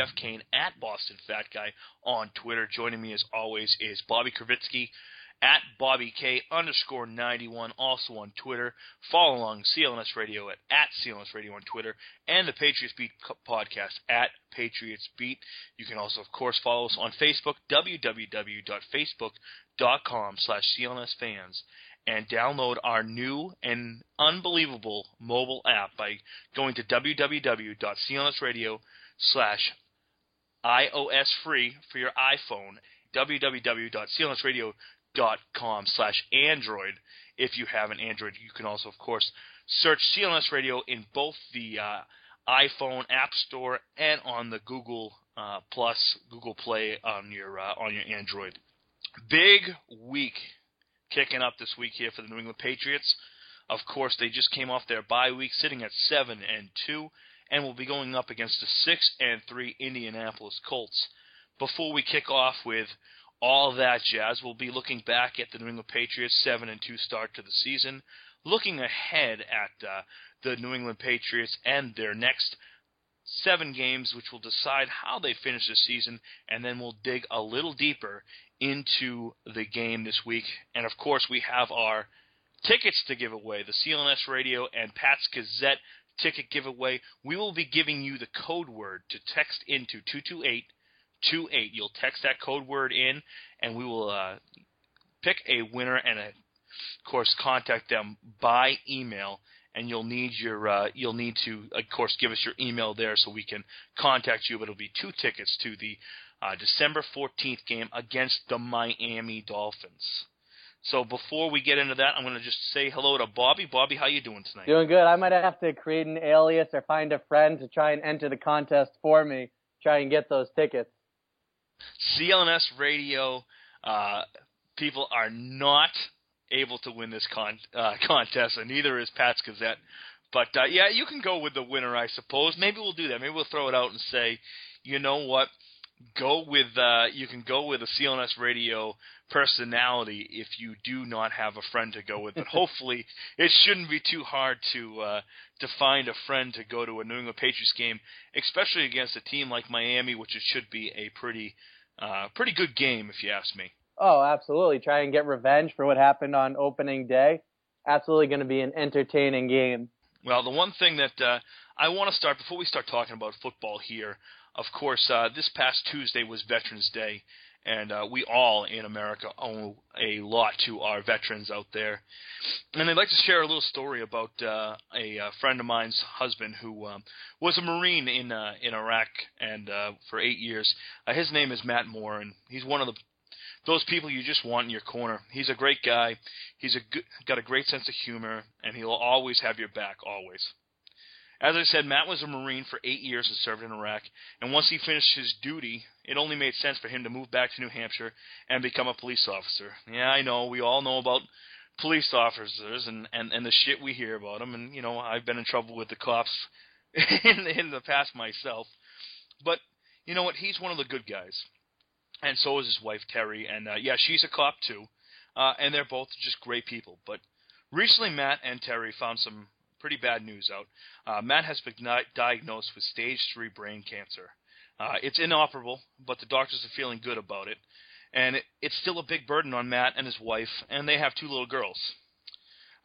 Jeff Kane, at Boston Fat Guy on Twitter. Joining me, as always, is Bobby Kravitsky at Bobby K underscore 91, also on Twitter. Follow along CLNS Radio at, at CLNS Radio on Twitter, and the Patriots Beat podcast at Patriots Beat. You can also, of course, follow us on Facebook, www.facebook.com slash CLNS fans, and download our new and unbelievable mobile app by going to www.clnsradio slash iOS free for your iPhone, www.clnsradio.com com slash android. If you have an android you can also of course search clns radio in both the uh, iphone app store and on the google uh, plus google play on your uh, on your android. Big week kicking up this week here for the new england patriots. Of course they just came off their bye week sitting at 7 and 2 and will be going up against the 6 and 3 indianapolis colts before we kick off with all that jazz. We'll be looking back at the New England Patriots' seven and two start to the season, looking ahead at uh, the New England Patriots and their next seven games, which will decide how they finish the season, and then we'll dig a little deeper into the game this week. And of course, we have our tickets to give away the CLNS Radio and Pat's Gazette ticket giveaway. We will be giving you the code word to text into 228 two. You'll text that code word in, and we will uh, pick a winner and, a, of course, contact them by email. And you'll need your uh, you'll need to of course give us your email there so we can contact you. But it'll be two tickets to the uh, December 14th game against the Miami Dolphins. So before we get into that, I'm going to just say hello to Bobby. Bobby, how you doing tonight? Doing good. I might have to create an alias or find a friend to try and enter the contest for me, try and get those tickets. CLNS radio uh, people are not able to win this con- uh, contest, and neither is Pat's Gazette. But uh, yeah, you can go with the winner, I suppose. Maybe we'll do that. Maybe we'll throw it out and say, you know what? Go with uh, you can go with a CLNS radio personality if you do not have a friend to go with. But hopefully, it shouldn't be too hard to uh, to find a friend to go to a New England Patriots game, especially against a team like Miami, which it should be a pretty uh, pretty good game if you ask me. Oh, absolutely. Try and get revenge for what happened on opening day. Absolutely going to be an entertaining game. Well, the one thing that uh, I want to start before we start talking about football here, of course, uh, this past Tuesday was Veterans Day, and uh, we all in America owe a lot to our veterans out there. And I'd like to share a little story about uh, a, a friend of mine's husband who um, was a Marine in uh, in Iraq and uh, for eight years. Uh, his name is Matt Moore, and he's one of the those people you just want in your corner. He's a great guy. He's a good, got a great sense of humor, and he'll always have your back, always. As I said, Matt was a Marine for eight years and served in Iraq, and once he finished his duty, it only made sense for him to move back to New Hampshire and become a police officer. Yeah, I know, we all know about police officers and, and, and the shit we hear about them, and, you know, I've been in trouble with the cops in, in the past myself. But, you know what, he's one of the good guys. And so is his wife, Terry, and, uh, yeah, she's a cop too, uh, and they're both just great people. But recently, Matt and Terry found some pretty bad news out. Uh, Matt has been diagnosed with stage three brain cancer. Uh, it's inoperable, but the doctors are feeling good about it, and it, it's still a big burden on Matt and his wife, and they have two little girls.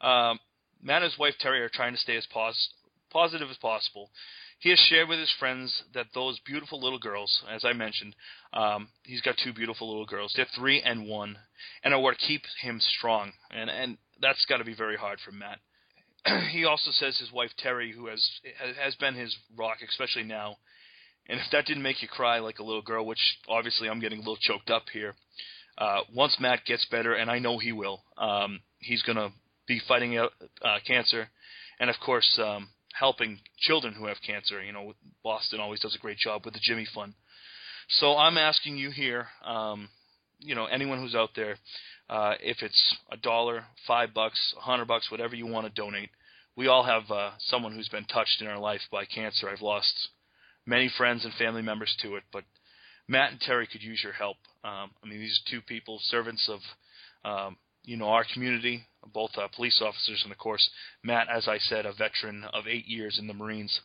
Um, Matt and his wife Terry are trying to stay as pos- positive as possible. He has shared with his friends that those beautiful little girls, as I mentioned, um, he's got two beautiful little girls. They're three and one, and are what keeps him strong. And and that's got to be very hard for Matt. he also says his wife Terry, who has has been his rock, especially now. And if that didn't make you cry like a little girl, which obviously I'm getting a little choked up here, uh, once Matt gets better, and I know he will, um, he's gonna be fighting uh, cancer, and of course um, helping children who have cancer. You know, Boston always does a great job with the Jimmy Fund. So I'm asking you here, um, you know, anyone who's out there, uh, if it's a dollar, five bucks, a hundred bucks, whatever you want to donate. We all have uh, someone who's been touched in our life by cancer. I've lost many friends and family members to it, but Matt and Terry could use your help. Um, I mean, these are two people, servants of, um, you know, our community, both uh, police officers, and of course, Matt, as I said, a veteran of eight years in the Marines.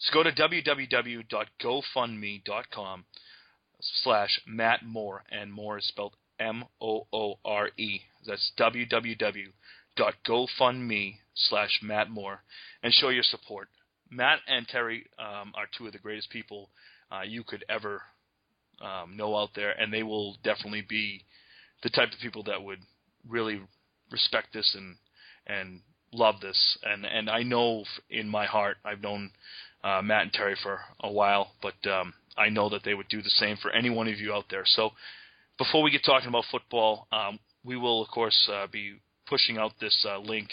So go to www.gofundme.com slash Matt Moore, and Moore is spelled M O O R E. That's www.gofundme slash Matt Moore and show your support. Matt and Terry um, are two of the greatest people uh, you could ever um, know out there, and they will definitely be the type of people that would really respect this and and love this. And and I know in my heart, I've known uh, Matt and Terry for a while, but um, I know that they would do the same for any one of you out there. So before we get talking about football, um, we will, of course, uh, be pushing out this uh, link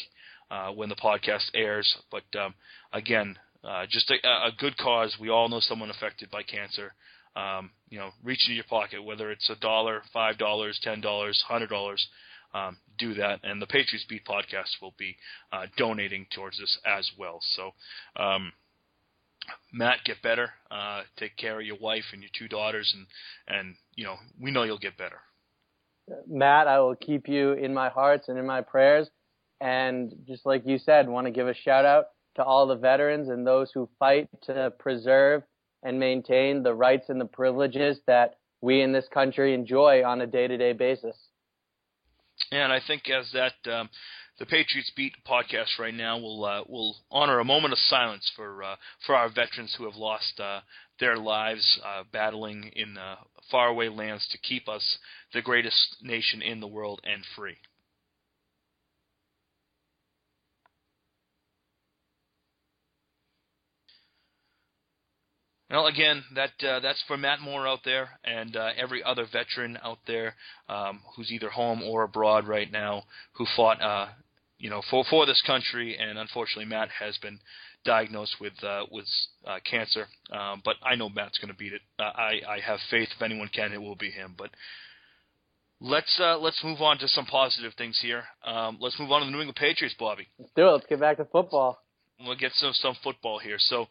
uh, when the podcast airs. But um, again, uh, just a, a, good cause. We all know someone affected by cancer. Um, you know, reach into your pocket, whether it's a dollar, five dollars, ten dollars, hundred dollars. Um, do that, and the Patriots Beat podcast will be uh, donating towards this as well. So, um, Matt, get better. Uh, take care of your wife and your two daughters, and and you know we know you'll get better. Matt, I will keep you in my hearts and in my prayers. And just like you said, want to give a shout out to all the veterans and those who fight to preserve and maintain the rights and the privileges that we in this country enjoy on a day-to-day basis. And I think as that um, the Patriots Beat podcast right now will uh, will honor a moment of silence for uh, for our veterans who have lost uh, their lives uh, battling in faraway lands to keep us the greatest nation in the world and free. Well, again, that uh, that's for Matt Moore out there and uh, every other veteran out there um, who's either home or abroad right now who fought uh, you know, for for this country. And unfortunately, Matt has been diagnosed with uh, with uh, cancer. Um, but I know Matt's going to beat it. Uh, I I have faith. If anyone can, it will be him. But let's uh, let's move on to some positive things here. Um, let's move on to the New England Patriots, Bobby. Let's do it. Let's get back to football. We'll get some some football here. So,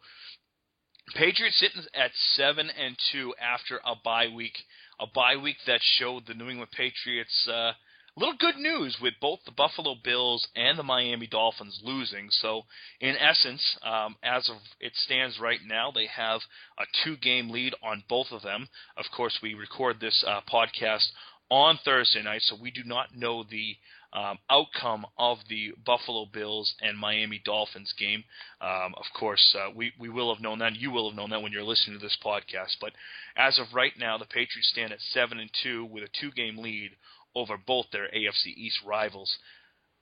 Patriots sitting at seven and two after a bye week, a bye week that showed the New England Patriots. Uh, little good news with both the Buffalo Bills and the Miami Dolphins losing. So, in essence, um, as of it stands right now, they have a two-game lead on both of them. Of course, we record this uh, podcast on Thursday night, so we do not know the um, outcome of the Buffalo Bills and Miami Dolphins game. Um, of course, uh, we we will have known that. You will have known that when you're listening to this podcast. But as of right now, the Patriots stand at seven and two with a two-game lead over both their AFC East rivals.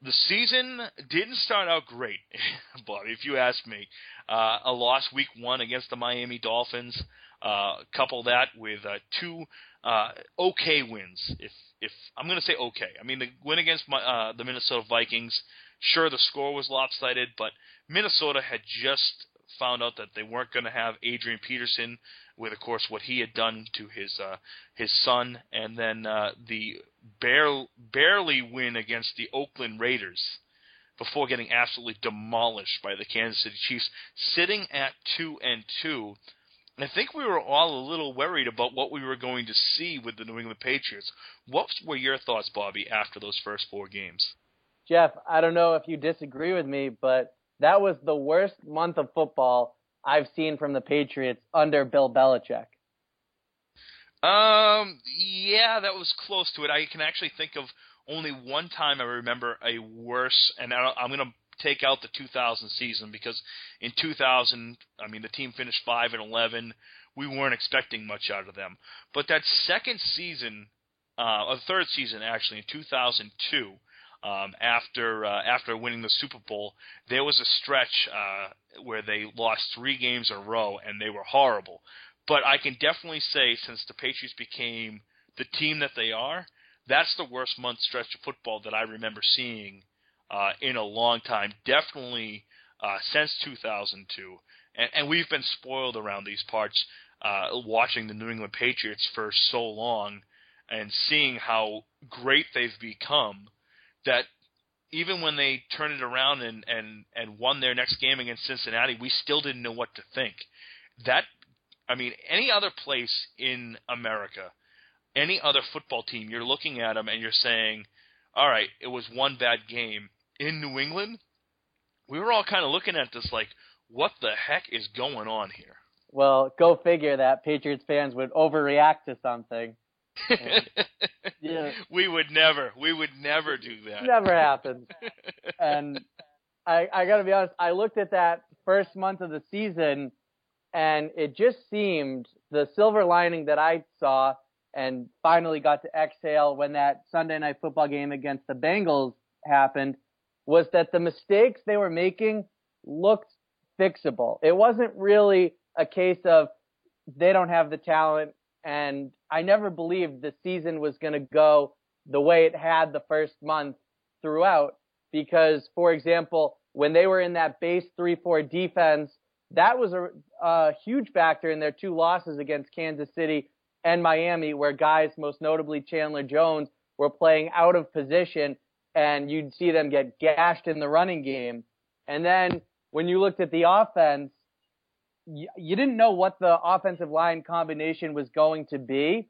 The season didn't start out great, Bobby, if you ask me. Uh, a loss week one against the Miami Dolphins. Uh, couple that with uh, two uh, okay wins. If if I'm going to say okay, I mean the win against my, uh, the Minnesota Vikings. Sure, the score was lopsided, but Minnesota had just found out that they weren't going to have Adrian Peterson with, of course, what he had done to his uh, his son, and then uh, the bare, barely win against the Oakland Raiders before getting absolutely demolished by the Kansas City Chiefs, sitting at two and two. I think we were all a little worried about what we were going to see with the New England Patriots. What were your thoughts, Bobby, after those first four games? Jeff, I don't know if you disagree with me, but that was the worst month of football I've seen from the Patriots under Bill Belichick. Um, yeah, that was close to it. I can actually think of only one time I remember a worse, and I'm going to take out the 2000 season because in 2000, I mean, the team finished five and 11. We weren't expecting much out of them, but that second season, uh, a third season actually in 2002. Um, after uh, after winning the Super Bowl, there was a stretch uh, where they lost three games in a row, and they were horrible. But I can definitely say, since the Patriots became the team that they are, that's the worst month stretch of football that I remember seeing uh, in a long time. Definitely uh, since 2002, and, and we've been spoiled around these parts uh, watching the New England Patriots for so long and seeing how great they've become. That even when they turned it around and and and won their next game against Cincinnati, we still didn't know what to think. That I mean, any other place in America any other football team, you're looking at them and you're saying, all right, it was one bad game. In New England, we were all kind of looking at this like, what the heck is going on here? Well, go figure that Patriots fans would overreact to something. yeah. We would never. We would never do that. Never happens. and I I got to be honest, I looked at that first month of the season and it just seemed the silver lining that I saw and finally got to exhale when that Sunday night football game against the Bengals happened was that the mistakes they were making looked fixable. It wasn't really a case of they don't have the talent and I never believed the season was going to go the way it had the first month throughout because for example, when they were in that base 3-4 defense, that was a, a huge factor in their two losses against Kansas City and Miami, where guys, most notably Chandler Jones, were playing out of position, and you'd see them get gashed in the running game. And then when you looked at the offense, you, you didn't know what the offensive line combination was going to be,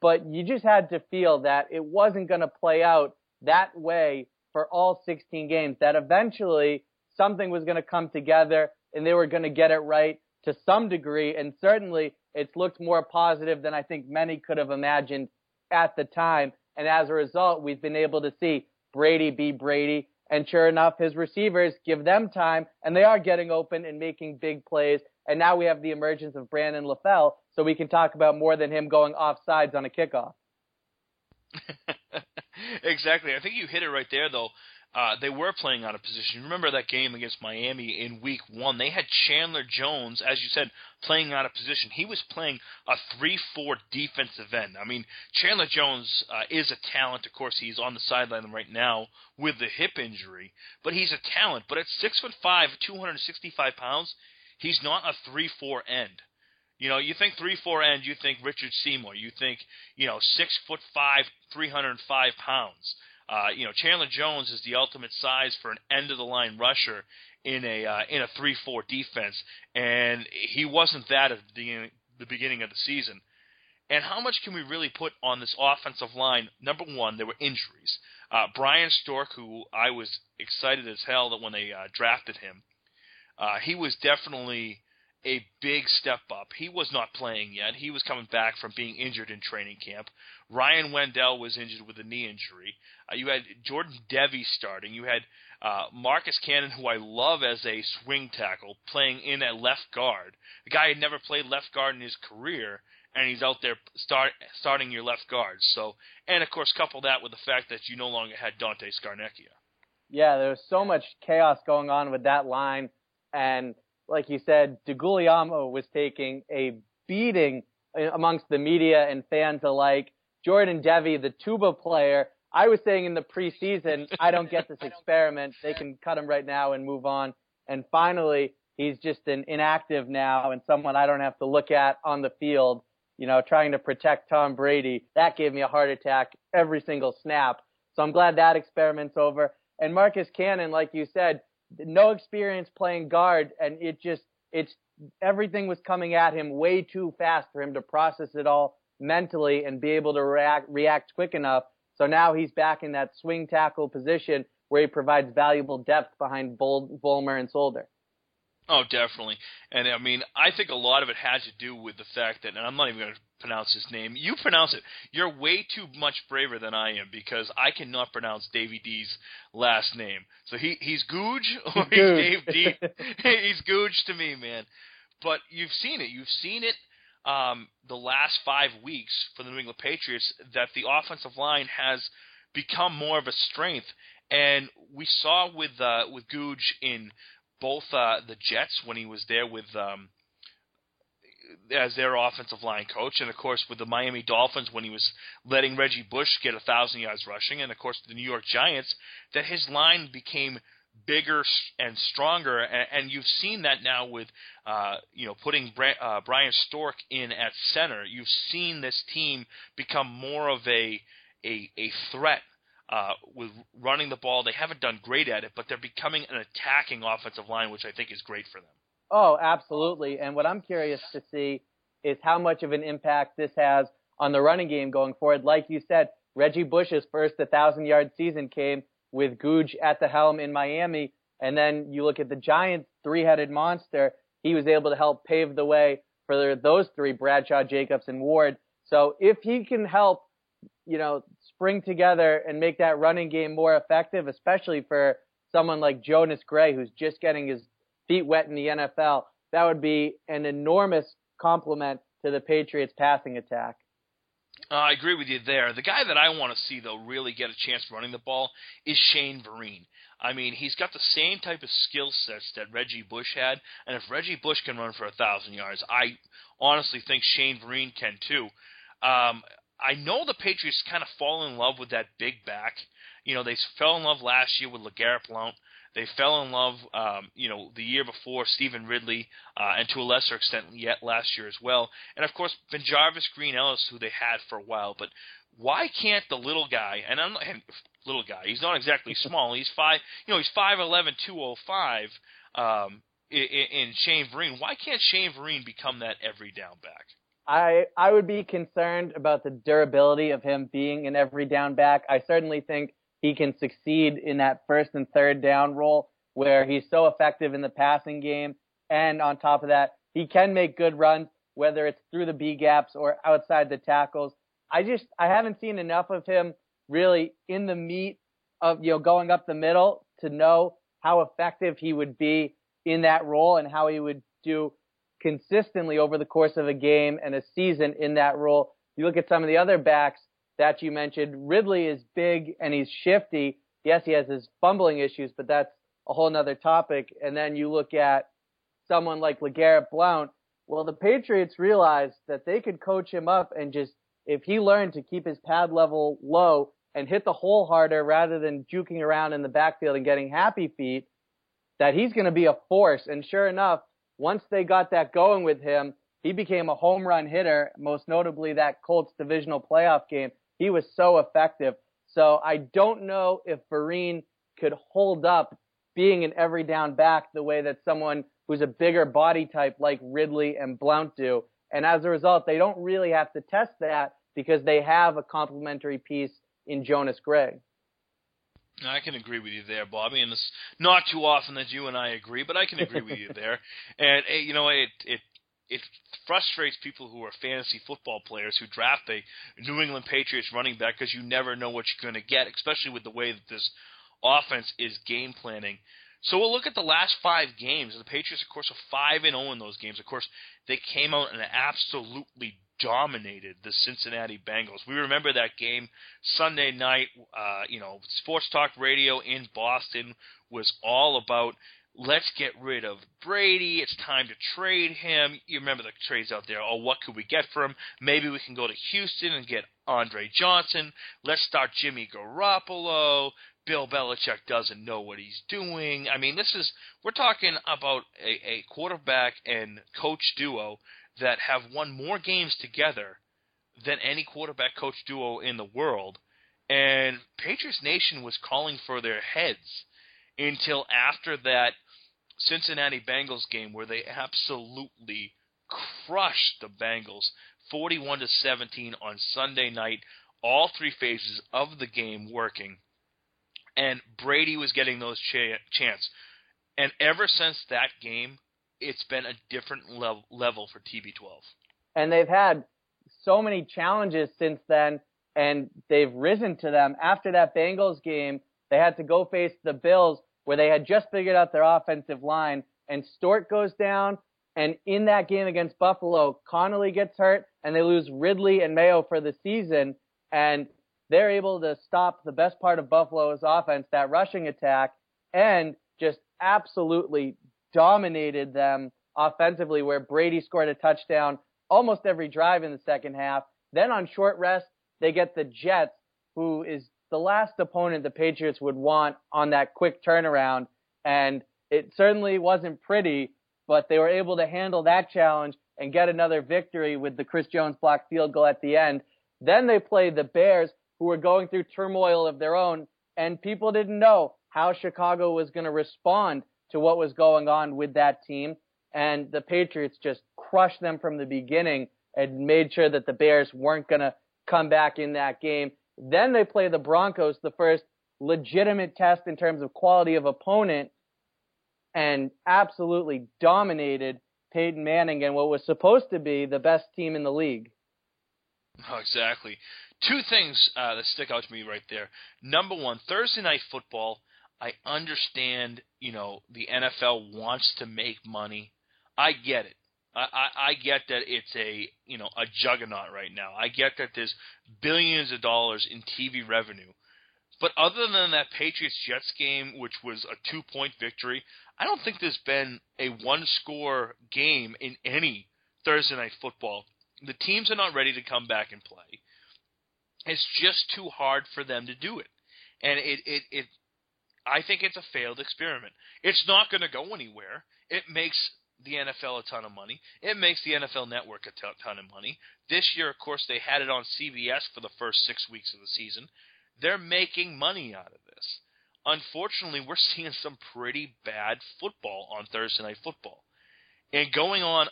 but you just had to feel that it wasn't going to play out that way for all 16 games, that eventually something was going to come together and they were going to get it right to some degree. And certainly it's looked more positive than I think many could have imagined at the time. And as a result, we've been able to see Brady be Brady. And sure enough, his receivers give them time and they are getting open and making big plays. And now we have the emergence of Brandon LaFell, so we can talk about more than him going off sides on a kickoff. exactly. I think you hit it right there, though. Uh, they were playing out of position. Remember that game against Miami in Week One? They had Chandler Jones, as you said, playing out of position. He was playing a three-four defensive end. I mean, Chandler Jones uh, is a talent. Of course, he's on the sideline right now with the hip injury, but he's a talent. But at six foot five, two hundred sixty-five pounds, he's not a three-four end. You know, you think three four end, you think Richard Seymour, you think you know six foot five, three hundred and five pounds. Uh, you know, Chandler Jones is the ultimate size for an end of the line rusher in a uh, in a three four defense, and he wasn't that at the the beginning of the season. And how much can we really put on this offensive line? Number one, there were injuries. Uh, Bryan Stork, who I was excited as hell that when they uh, drafted him, uh, he was definitely a big step up. He was not playing yet. He was coming back from being injured in training camp. Ryan Wendell was injured with a knee injury. Uh, you had Jordan Devey starting. You had uh, Marcus Cannon, who I love as a swing tackle, playing in at left guard. The guy had never played left guard in his career, and he's out there start starting your left guard. So, and of course, couple that with the fact that you no longer had Dante Scarnecchia. Yeah, there was so much chaos going on with that line, and like you said, DeGuglielmo was taking a beating amongst the media and fans alike. Jordan Devey, the tuba player, I was saying in the preseason, I don't get this experiment. They can cut him right now and move on. And finally, he's just an inactive now and someone I don't have to look at on the field. You know, trying to protect Tom Brady, that gave me a heart attack every single snap. So I'm glad that experiment's over. And Marcus Cannon, like you said, no experience playing guard, and it just it's everything was coming at him way too fast for him to process it all mentally and be able to react react quick enough. So now he's back in that swing tackle position where he provides valuable depth behind Bol- Vollmer and Solder. Oh, definitely. And I mean, I think a lot of it has to do with the fact that, and I'm not even going to pronounce his name. You pronounce it. You're way too much braver than I am because I cannot pronounce Davy D's last name. So he he's Googe or he's Dave D. he's Googe to me, man. But you've seen it. You've seen it um, the last five weeks for the New England Patriots that the offensive line has become more of a strength. And we saw with uh, with Googe in both uh, the Jets when he was there with um, as their offensive line coach, and of course with the Miami Dolphins when he was letting Reggie Bush get a thousand yards rushing, and of course the New York Giants, that his line became bigger and stronger, and, and you've seen that now with uh, you know putting Bra- uh, Bryan Stork in at center. You've seen this team become more of a a, a threat uh, with running the ball. They haven't done great at it, but they're becoming an attacking offensive line, which I think is great for them. Oh, absolutely. And what I'm curious to see is how much of an impact this has on the running game going forward. Like you said, Reggie Bush's first 1,000 yard season came with Googe at the helm in Miami. And then you look at the Giants' three headed monster. He was able to help pave the way for those three, Bradshaw, Jacobs, and Ward. So if he can help, you know, spring together and make that running game more effective, especially for someone like Jonas Gray, who's just getting his feet wet in the NFL, that would be an enormous compliment to the Patriots passing attack. Uh, I agree with you there. The guy that I want to see though really get a chance running the ball is Shane Vereen. I mean, he's got the same type of skill sets that Reggie Bush had, and if Reggie Bush can run for a thousand yards, I honestly think Shane Vereen can too. Um, I know the Patriots kind of fall in love with that big back. You know, they fell in love last year with LeGarrette Blount. They fell in love, um, you know, the year before Stevan Ridley, uh, and to a lesser extent yet last year as well. And of course, BenJarvus Green-Ellis, who they had for a while. But why can't the little guy? And I'm not, little guy. He's not exactly small. He's five. You know, he's five eleven, two oh five. Um, in, in Shane Vereen, why can't Shane Vereen become that every down back? I I would be concerned about the durability of him being an every down back. I certainly think he can succeed in that first and third down role where he's so effective in the passing game. And on top of that, he can make good runs, whether it's through the B gaps or outside the tackles. I just, I haven't seen enough of him really in the meat of, you know, going up the middle to know how effective he would be in that role and how he would do consistently over the course of a game and a season in that role. You look at some of the other backs that you mentioned. Ridley is big and he's shifty. Yes, he has his fumbling issues, but that's a whole nother topic. And then you look at someone like LeGarrette Blount. Well, the Patriots realized that they could coach him up and just, if he learned to keep his pad level low and hit the hole harder rather than juking around in the backfield and getting happy feet, that he's going to be a force. And sure enough, once they got that going with him, he became a home run hitter, most notably that Colts divisional playoff game. He was so effective. So I don't know if Vereen could hold up being an every down back the way that someone who's a bigger body type like Ridley and Blount do. And as a result, they don't really have to test that because they have a complementary piece in Jonas Gray. I can agree with you there, Bobby, and it's not too often that you and I agree, but I can agree with you there. And eh, you know, it it it frustrates people who are fantasy football players who draft a New England Patriots running back because you never know what you're going to get, especially with the way that this offense is game planning. So we'll look at the last five games. The Patriots, of course, are five and zero oh in those games. Of course, they came out and absolutely dominated the Cincinnati Bengals. We remember that game Sunday night. Uh, you know, Sports Talk Radio in Boston was all about let's get rid of Brady. It's time to trade him. You remember the trades out there. Oh, what could we get for him? Maybe we can go to Houston and get Andre Johnson. Let's start Jimmy Garoppolo. Bill Belichick doesn't know what he's doing. I mean, this is we're talking about a, a quarterback and coach duo that have won more games together than any quarterback coach duo in the world. And Patriots Nation was calling for their heads until after that Cincinnati Bengals game where they absolutely crushed the Bengals 41 to 17 on Sunday night. All three phases of the game working, and Brady was getting those ch- chants. And ever since that game, it's been a different level, level for TB12. And they've had so many challenges since then, and they've risen to them. After that Bengals game, they had to go face the Bills, where they had just figured out their offensive line, and Stork goes down, and in that game against Buffalo, Connolly gets hurt and they lose Ridley and Mayo for the season. And they're able to stop the best part of Buffalo's offense, that rushing attack, and just absolutely dominated them offensively, where Brady scored a touchdown almost every drive in the second half. Then on short rest, they get the Jets, who is the last opponent the Patriots would want on that quick turnaround. And it certainly wasn't pretty, but they were able to handle that challenge and get another victory with the Chris Jones block field goal at the end. Then they played the Bears, who were going through turmoil of their own, and people didn't know how Chicago was going to respond to what was going on with that team. And the Patriots just crushed them from the beginning and made sure that the Bears weren't going to come back in that game. Then they play the Broncos, the first legitimate test in terms of quality of opponent and absolutely dominated Peyton Manning and what was supposed to be the best team in the league. Oh, exactly. Two things uh, that stick out to me right there. Number one, Thursday night football. I understand, you know, the NFL wants to make money. I get it. I, I, get that it's a you know a juggernaut right now. I get that there's billions of dollars in TV revenue. But other than that Patriots Jets game, which was a two point victory, I don't think there's been a one score game in any Thursday night football. The teams are not ready to come back and play. It's just too hard for them to do it. And it, it, it I think it's a failed experiment. It's not going to go anywhere. It makes the NFL a ton of money. It makes the NFL Network a ton of money. This year, of course, they had it on CBS for the first six weeks of the season. They're making money out of this. Unfortunately, we're seeing some pretty bad football on Thursday Night Football. And going on,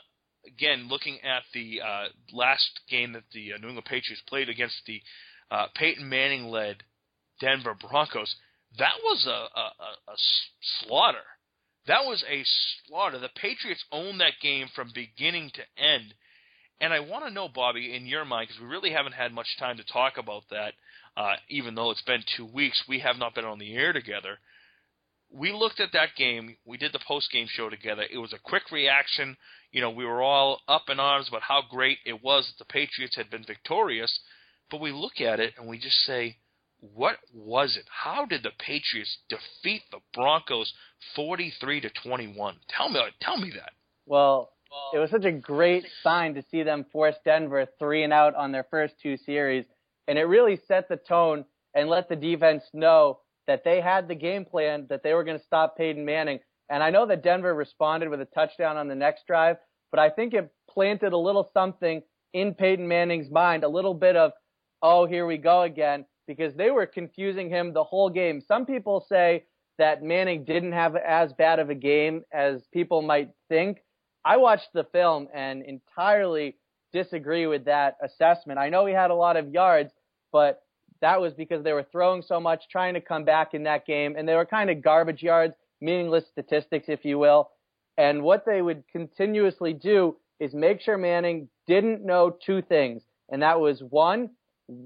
again, looking at the uh, last game that the uh, New England Patriots played against the uh, Peyton Manning led Denver Broncos, that was a, a, a, a slaughter. That was a slaughter. The Patriots owned that game from beginning to end. And I want to know, Bobby, in your mind, because we really haven't had much time to talk about that, uh, even though it's been two weeks, we have not been on the air together. We looked at that game. We did the post game show together. It was a quick reaction. You know, we were all up in arms about how great it was that the Patriots had been victorious. But we look at it and we just say, what was it? How did the Patriots defeat the Broncos 43 to 21? Tell me, tell me that. Well, it was such a great sign to see them force Denver three and out on their first two series and it really set the tone and let the defense know that they had the game plan, that they were going to stop Peyton Manning. And I know that Denver responded with a touchdown on the next drive, but I think it planted a little something in Peyton Manning's mind, a little bit of, oh, here we go again, because they were confusing him the whole game. Some people say that Manning didn't have as bad of a game as people might think. I watched the film and entirely disagree with that assessment. I know he had a lot of yards, but that was because they were throwing so much, trying to come back in that game, and they were kind of garbage yards, meaningless statistics, if you will. And what they would continuously do is make sure Manning didn't know two things, and that was one,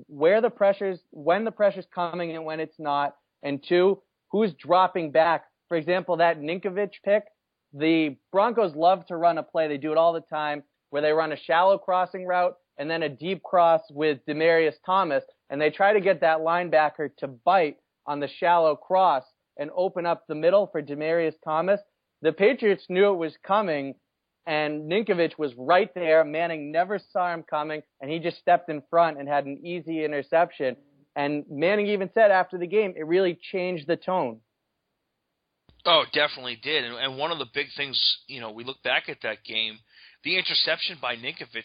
where the pressure's, when the pressure's coming and when it's not, and two, who's dropping back. For example, that Ninkovich pick, the Broncos love to run a play. They do it all the time where they run a shallow crossing route and then a deep cross with Demaryius Thomas, and they try to get that linebacker to bite on the shallow cross and open up the middle for Demaryius Thomas. The Patriots knew it was coming, and Ninkovich was right there. Manning never saw him coming, and he just stepped in front and had an easy interception. And Manning even said after the game, it really changed the tone. Oh, definitely did. And, and one of the big things, you know, we look back at that game, the interception by Ninkovich,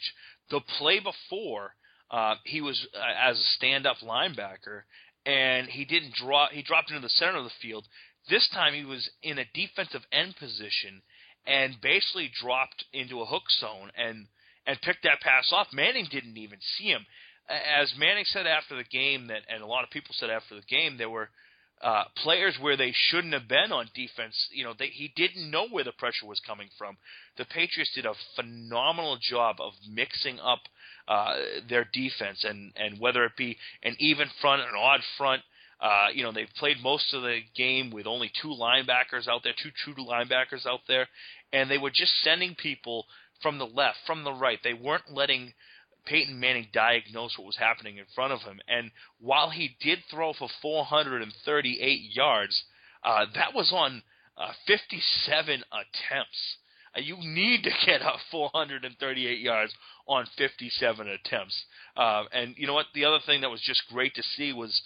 the play before, uh, he was uh, as a stand-up linebacker, and he didn't draw. He dropped into the center of the field. This time he was in a defensive end position and basically dropped into a hook zone and and picked that pass off. Manning didn't even see him. As Manning said after the game, that and a lot of people said after the game, there were uh, players where they shouldn't have been on defense. You know, they, he didn't know where the pressure was coming from. The Patriots did a phenomenal job of mixing up uh, their defense, and and whether it be an even front, an odd front. Uh, you know, they've played most of the game with only two linebackers out there, two true linebackers out there, and they were just sending people from the left, from the right. They weren't letting Peyton Manning diagnosed what was happening in front of him. And while he did throw for 438 yards, uh, that was on uh, 57 attempts. Uh, you need to get up 438 yards on 57 attempts. Uh, and you know what? The other thing that was just great to see was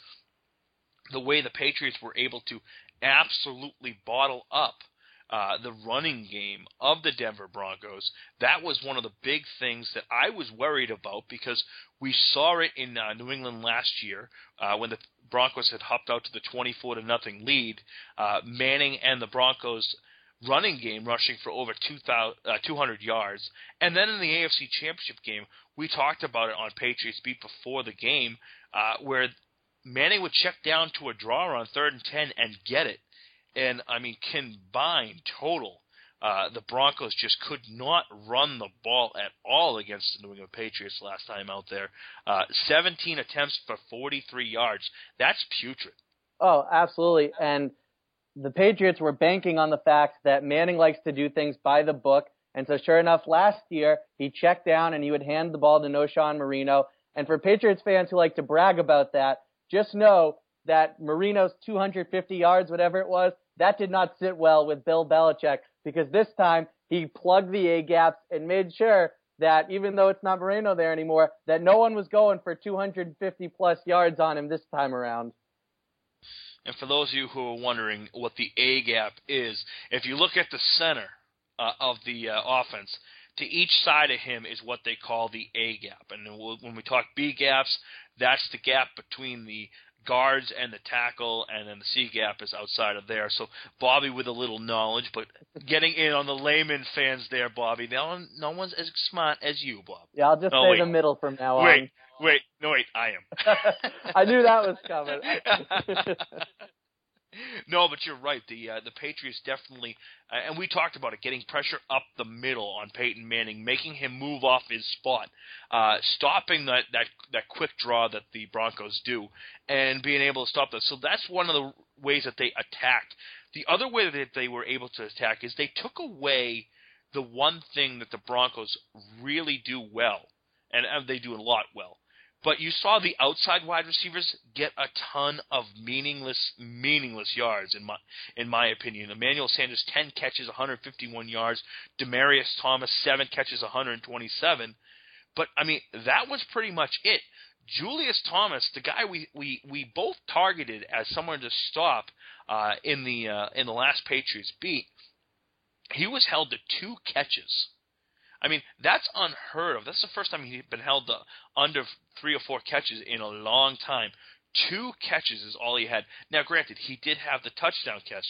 the way the Patriots were able to absolutely bottle up uh, the running game of the Denver Broncos. That was one of the big things that I was worried about because we saw it in uh, New England last year uh, when the Broncos had hopped out to the 24 to nothing lead. Uh, Manning and the Broncos running game rushing for over 200 uh, yards. And then in the AFC Championship game, we talked about it on Patriots Beat before the game, uh, where Manning would check down to a draw on third and 10 and get it. And I mean, combined total, uh, the Broncos just could not run the ball at all against the New England Patriots last time out there. Uh, 17 attempts for 43 yards. That's putrid. Oh, absolutely. And the Patriots were banking on the fact that Manning likes to do things by the book. And so, sure enough, last year he checked down and he would hand the ball to Knowshon Moreno. And for Patriots fans who like to brag about that, just know that Moreno's 250 yards, whatever it was, that did not sit well with Bill Belichick because this time he plugged the A gaps and made sure that even though it's not Moreno there anymore, that no one was going for 250 plus yards on him this time around. And for those of you who are wondering what the A gap is, if you look at the center uh, of the uh, offense, to each side of him is what they call the A gap. And when we talk B gaps, that's the gap between the guards and the tackle, and then the C gap is outside of there. So Bobby with a little knowledge, but getting in on the layman fans there, Bobby. No, no one's as smart as you, Bob. Yeah, I'll just oh, say wait. the middle from now wait, on. Wait, no, wait, I am. I knew that was coming. no, but you're right. The uh, the Patriots definitely, uh, and we talked about it, getting pressure up the middle on Peyton Manning, making him move off his spot, uh, stopping that that that quick draw that the Broncos do, and being able to stop that. So that's one of the ways that they attacked. The other way that they were able to attack is they took away the one thing that the Broncos really do well, and they do a lot well, but you saw the outside wide receivers get a ton of meaningless, meaningless yards in my in my opinion. Emmanuel Sanders ten catches, 151 yards. Demaryius Thomas seven catches, 127. But I mean, that was pretty much it. Julius Thomas, the guy we, we, we both targeted as someone to stop uh, in the uh, in the last Patriots beat, he was held to two catches I mean, that's unheard of. That's the first time he's been held to under three or four catches in a long time. Two catches is all he had. Now, granted, he did have the touchdown catch.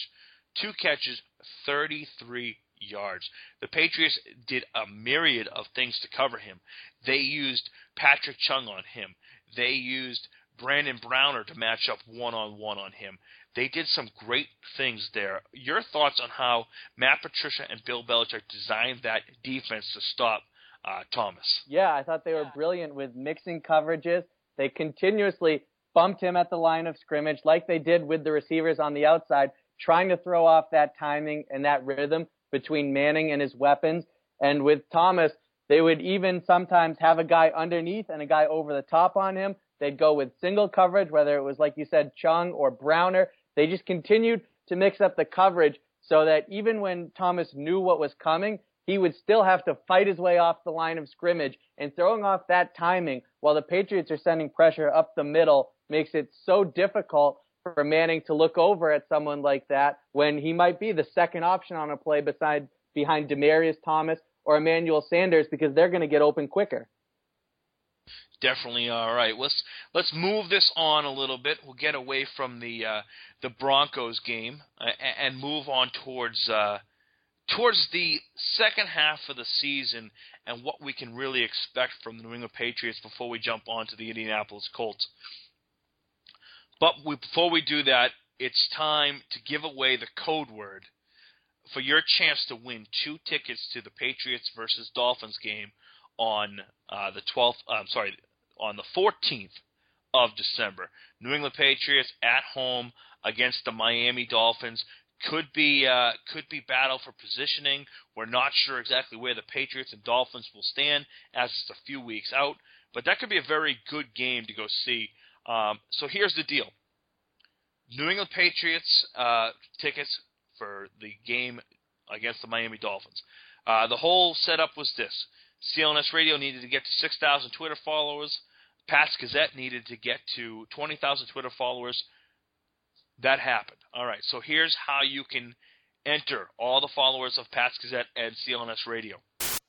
Two catches, 33 yards. The Patriots did a myriad of things to cover him. They used Patrick Chung on him. They used Brandon Browner to match up one on one on him. They did some great things there. Your thoughts on how Matt Patricia and Bill Belichick designed that defense to stop uh, Thomas? Yeah, I thought they were brilliant with mixing coverages. They continuously bumped him at the line of scrimmage like they did with the receivers on the outside, trying to throw off that timing and that rhythm between Manning and his weapons. And with Thomas, they would even sometimes have a guy underneath and a guy over the top on him. They'd go with single coverage, whether it was like you said, Chung or Browner. They just continued to mix up the coverage so that even when Thomas knew what was coming, he would still have to fight his way off the line of scrimmage and throwing off that timing while the Patriots are sending pressure up the middle makes it so difficult for Manning to look over at someone like that when he might be the second option on a play beside behind Demaryius Thomas or Emmanuel Sanders because they're going to get open quicker. Definitely all right. Let's let's move this on a little bit. We'll get away from the uh, the Broncos game uh, and move on towards uh, towards the second half of the season and what we can really expect from the New England Patriots before we jump on to the Indianapolis Colts. But we, before we do that, it's time to give away the code word for your chance to win two tickets to the Patriots versus Dolphins game on uh, the 12th. Uh, I'm sorry, on the 14th of December. New England Patriots at home against the Miami Dolphins could be uh, could be battle for positioning. We're not sure exactly where the Patriots and Dolphins will stand as it's a few weeks out, but that could be a very good game to go see. Um, so here's the deal: New England Patriots uh, tickets for the game against the Miami Dolphins. Uh, the whole setup was this: CLNS Radio needed to get to 6,000 Twitter followers. Pats Gazette needed to get to 20,000 Twitter followers. That happened. All right, so here's how you can enter all the followers of Pats Gazette and CLNS Radio.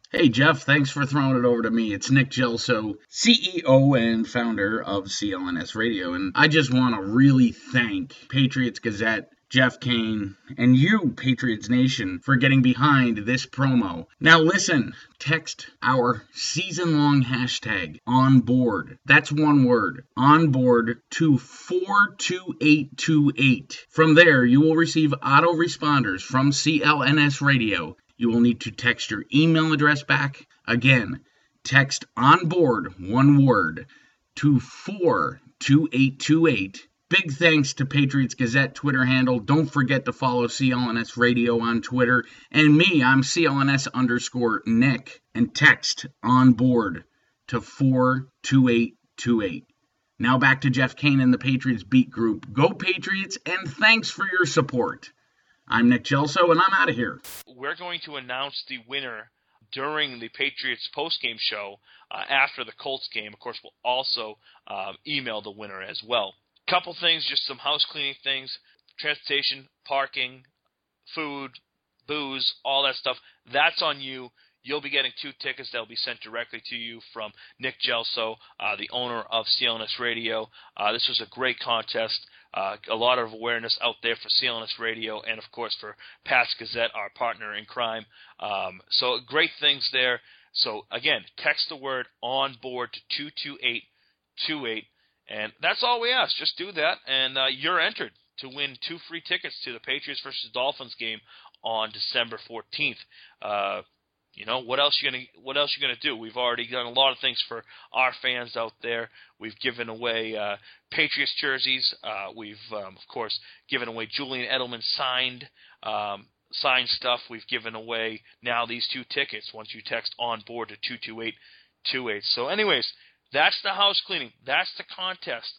Hey Jeff, thanks for throwing it over to me. It's Nick Gelso, CEO and founder of CLNS Radio, and I just want to really thank Patriots Gazette Jeff Kane, and you, Patriots Nation, for getting behind this promo. Now listen, text our season long hashtag on board. That's one word, on board to 42828. From there, you will receive auto responders from CLNS Radio. You will need to text your email address back. Again, text on board, one word, to 42828 Big thanks to Patriots Gazette Twitter handle. Don't forget to follow CLNS Radio on Twitter. And me, I'm CLNS underscore Nick. And text on board to 42828. Now back to Jeff Kane and the Patriots Beat Group. Go Patriots, and thanks for your support. I'm Nick Gelso, and I'm out of here. We're going to announce the winner during the Patriots postgame show uh, after the Colts game. Of course, we'll also uh, email the winner as well couple things, just some house cleaning things, transportation, parking, food, booze, all that stuff. That's on you. You'll be getting two tickets that will be sent directly to you from Nick Gelso, uh, the owner of CLNS Radio. Uh, this was a great contest. Uh, a lot of awareness out there for CLNS Radio and, of course, for Pats Gazette, our partner in crime. Um, so, great things there. So, again, text the word on board to 22828 and that's all we ask. Just do that, and uh, you're entered to win two free tickets to the Patriots versus Dolphins game on December 14th. Uh, you know what else you gonna what else you gonna do? We've already done a lot of things for our fans out there. We've given away uh, Patriots jerseys. Uh, we've um, of course given away Julian Edelman signed um, signed stuff. We've given away now these two tickets once you text on board to two two eight two eight. So, anyways, that's the house cleaning. That's the contest.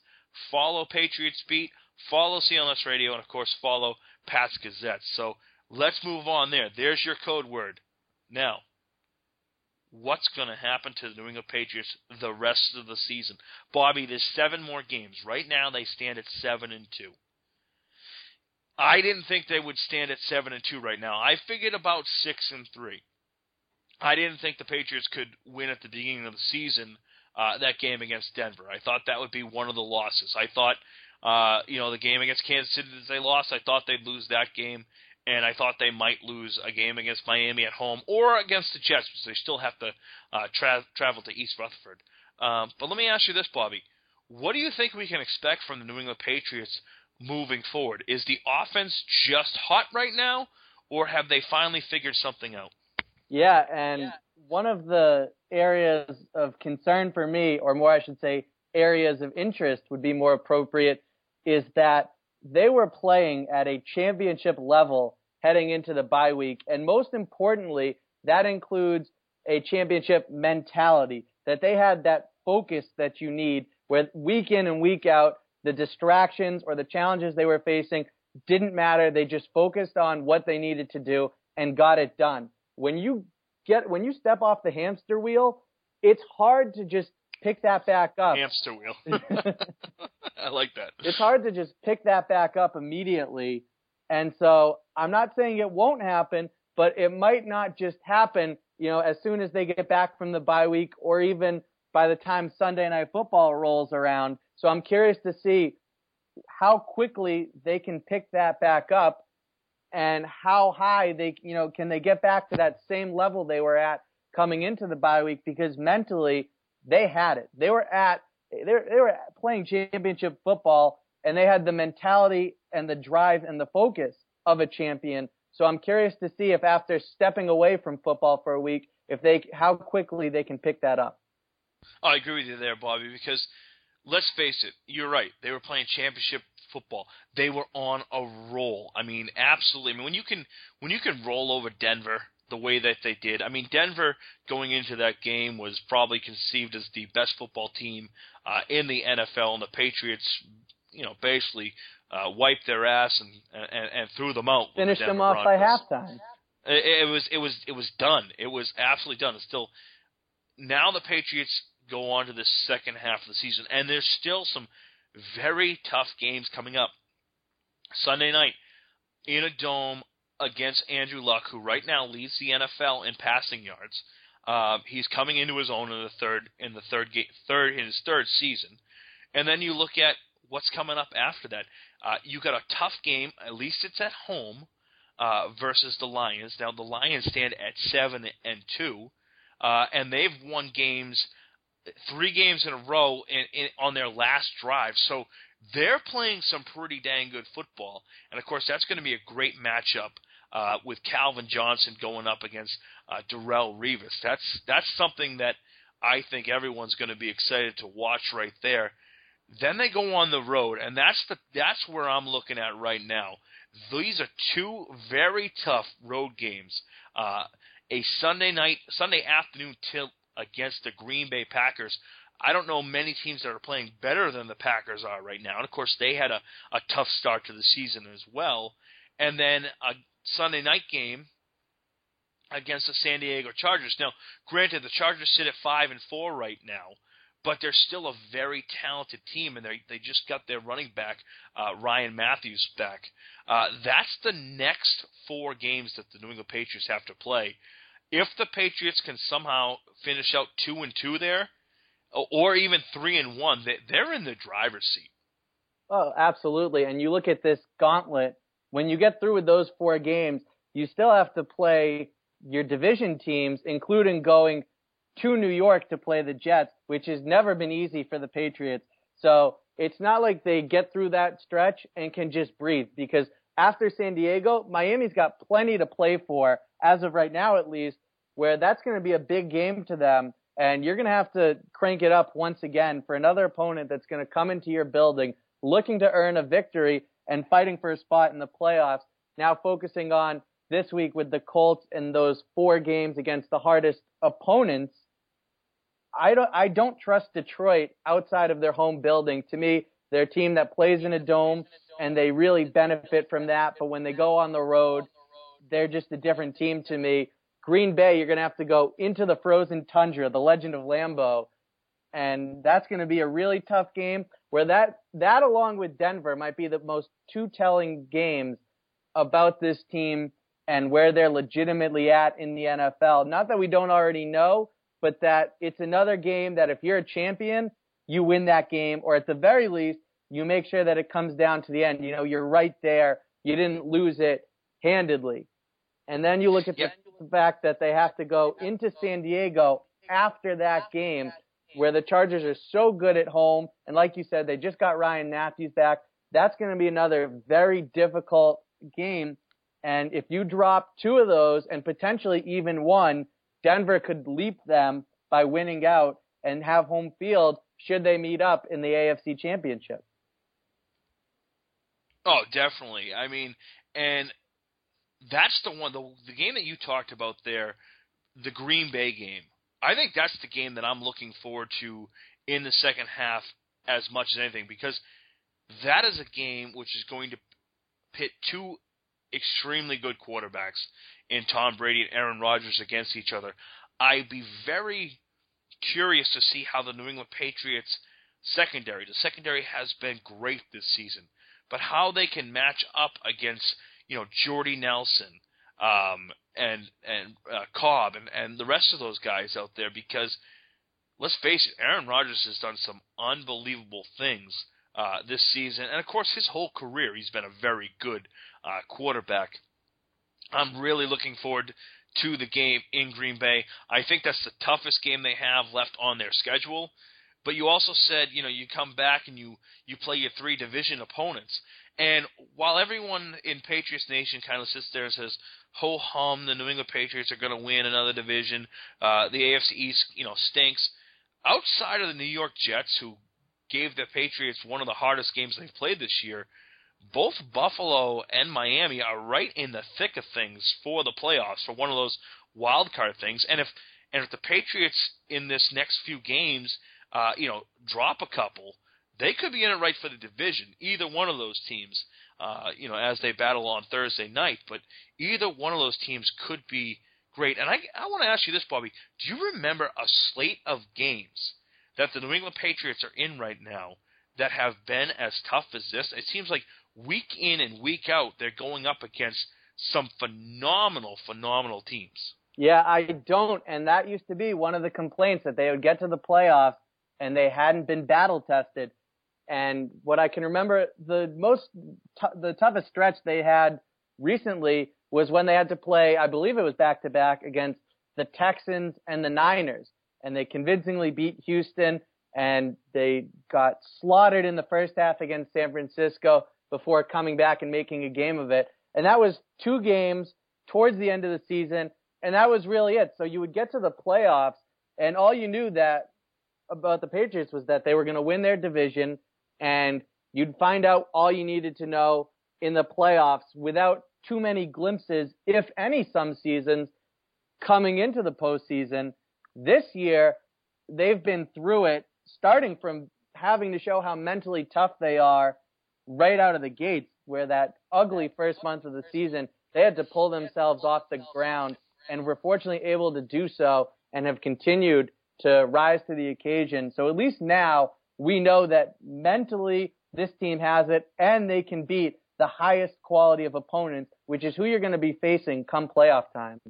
Follow Patriots Beat, follow CLNS Radio, and of course follow Pats Gazette. So let's move on there. There's your code word. Now, what's going to happen to the New England Patriots the rest of the season? Bobby, there's seven more games. Right now they stand at seven and two. I didn't think they would stand at seven and two right now. I figured about six and three. I didn't think the Patriots could win at the beginning of the season uh, that game against Denver. I thought that would be one of the losses. I thought, uh, you know, the game against Kansas City that they lost, I thought they'd lose that game, and I thought they might lose a game against Miami at home or against the Jets because they still have to uh, tra- travel to East Rutherford. Um, but let me ask you this, Bobby. What do you think we can expect from the New England Patriots moving forward? Is the offense just hot right now, or have they finally figured something out? Yeah, and yeah. One of the areas of concern for me, or more I should say, areas of interest would be more appropriate, is that they were playing at a championship level heading into the bye week. And most importantly, that includes a championship mentality, that they had that focus that you need where week in and week out, the distractions or the challenges they were facing didn't matter. They just focused on what they needed to do and got it done when you get when you step off the hamster wheel, it's hard to just pick that back up. Hamster wheel. I like that. It's hard to just pick that back up immediately. And so I'm not saying it won't happen, but it might not just happen, you know, as soon as they get back from the bye week or even by the time Sunday night football rolls around. So I'm curious to see how quickly they can pick that back up and how high they, you know, can they get back to that same level they were at coming into the bye week because mentally they had it. They were at they were, they were playing championship football and they had the mentality and the drive and the focus of a champion. So I'm curious to see if after stepping away from football for a week, if they how quickly they can pick that up. I agree with you there, Bobby, because let's face it, you're right. They were playing championship football. They were on a roll. I mean, absolutely. I mean, when you can when you can roll over Denver the way that they did. I mean, Denver going into that game was probably conceived as the best football team uh, in the NFL, and the Patriots, you know, basically uh, wiped their ass and and, and threw them out. Finished the them off Broncos. by halftime. It, it was it was it was done. It was absolutely done. It's still now the Patriots go on to the second half of the season, and there's still some very tough games coming up. Sunday night in a dome against Andrew Luck, who right now leads the NFL in passing yards. Uh, he's coming into his own in the third in the third ga- third in his third season, and then you look at what's coming up after that. Uh, you got a tough game. At least it's at home uh, versus the Lions. Now the Lions stand at seven and two, uh, and they've won games three games in a row in, in, on their last drive. So they're playing some pretty dang good football, and of course that's going to be a great matchup uh, with Calvin Johnson going up against uh, Darrelle Revis. That's that's something that I think everyone's going to be excited to watch right there. Then they go on the road, and that's the that's where I'm looking at right now. These are two very tough road games. Uh, a Sunday night, Sunday afternoon tilt against the Green Bay Packers. I don't know many teams that are playing better than the Packers are right now. And of course, they had a, a tough start to the season as well. And then a Sunday night game against the San Diego Chargers. Now, granted, the Chargers sit at five and four right now, but they're still a very talented team, and they they just got their running back uh, Ryan Mathews back. Uh, that's the next four games that the New England Patriots have to play. If the Patriots can somehow finish out two and two there, or even three and one, they're in the driver's seat. Oh, absolutely. And you look at this gauntlet. When you get through with those four games, you still have to play your division teams, including going to New York to play the Jets, which has never been easy for the Patriots. So it's not like they get through that stretch and can just breathe because after San Diego, Miami's got plenty to play for as of right now, at least, where that's going to be a big game to them. And you're going to have to crank it up once again for another opponent that's going to come into your building looking to earn a victory and fighting for a spot in the playoffs. Now focusing on this week with the Colts and those four games against the hardest opponents. I don't, I don't trust Detroit outside of their home building. To me, they're a team that plays in a dome and they really benefit from that. But when they go on the road, they're just a different team to me. Green Bay, you're going to have to go into the frozen tundra, the legend of Lambeau. And that's going to be a really tough game where that, that along with Denver might be the most two telling games about this team and where they're legitimately at in the NFL. Not that we don't already know, but that it's another game that if you're a champion, you win that game, or at the very least, you make sure that it comes down to the end. You know, you're right there. You didn't lose it handedly. And then you look at Yep. the fact that they have to go into San Diego after that game where the Chargers are so good at home. And like you said, they just got Ryan Mathews back. That's going to be another very difficult game. And if you drop two of those and potentially even one, Denver could leap them by winning out and have home field should they meet up in the AFC championship. Oh, definitely. I mean, and that's the one, the, the game that you talked about there, the Green Bay game. I think that's the game that I'm looking forward to in the second half as much as anything because that is a game which is going to pit two extremely good quarterbacks in Tom Brady and Aaron Rodgers against each other. I'd be very curious to see how the New England Patriots secondary, the secondary has been great this season, but how they can match up against you know Jordy Nelson um, and and uh, Cobb and and the rest of those guys out there because let's face it, Aaron Rodgers has done some unbelievable things uh, this season, and of course his whole career he's been a very good uh, quarterback. I'm really looking forward to the game in Green Bay. I think that's the toughest game they have left on their schedule. But you also said, you know, you come back and you you play your three division opponents. And while everyone in Patriots Nation kind of sits there and says, "Ho hum, the New England Patriots are going to win another division," uh, the AFC East, you know, stinks. Outside of the New York Jets, who gave the Patriots one of the hardest games they've played this year, both Buffalo and Miami are right in the thick of things for the playoffs for one of those wild card things. And if and if the Patriots in this next few games, uh, you know, drop a couple, they could be in it right for the division. Either one of those teams, uh, you know, as they battle on Thursday night. But either one of those teams could be great. And I I want to ask you this, Bobby. Do you remember a slate of games that the New England Patriots are in right now that have been as tough as this? It seems like week in and week out, they're going up against some phenomenal, phenomenal teams. Yeah, I don't. And that used to be one of the complaints that they would get to the playoffs and they hadn't been battle tested. And what I can remember, the most, t- the toughest stretch they had recently was when they had to play, I believe it was back to back against the Texans and the Niners. And they convincingly beat Houston and they got slaughtered in the first half against San Francisco before coming back and making a game of it. And that was two games towards the end of the season, and that was really it. So you would get to the playoffs, and all you knew that about the Patriots was that they were going to win their division, and you'd find out all you needed to know in the playoffs without too many glimpses, if any, some seasons coming into the postseason. This year, they've been through it, starting from having to show how mentally tough they are right out of the gates, where that ugly first month of the season, they had to pull themselves off the ground and were fortunately able to do so and have continued to rise to the occasion. So at least now we know that mentally this team has it and they can beat the highest quality of opponents, which is who you're going to be facing come playoff time.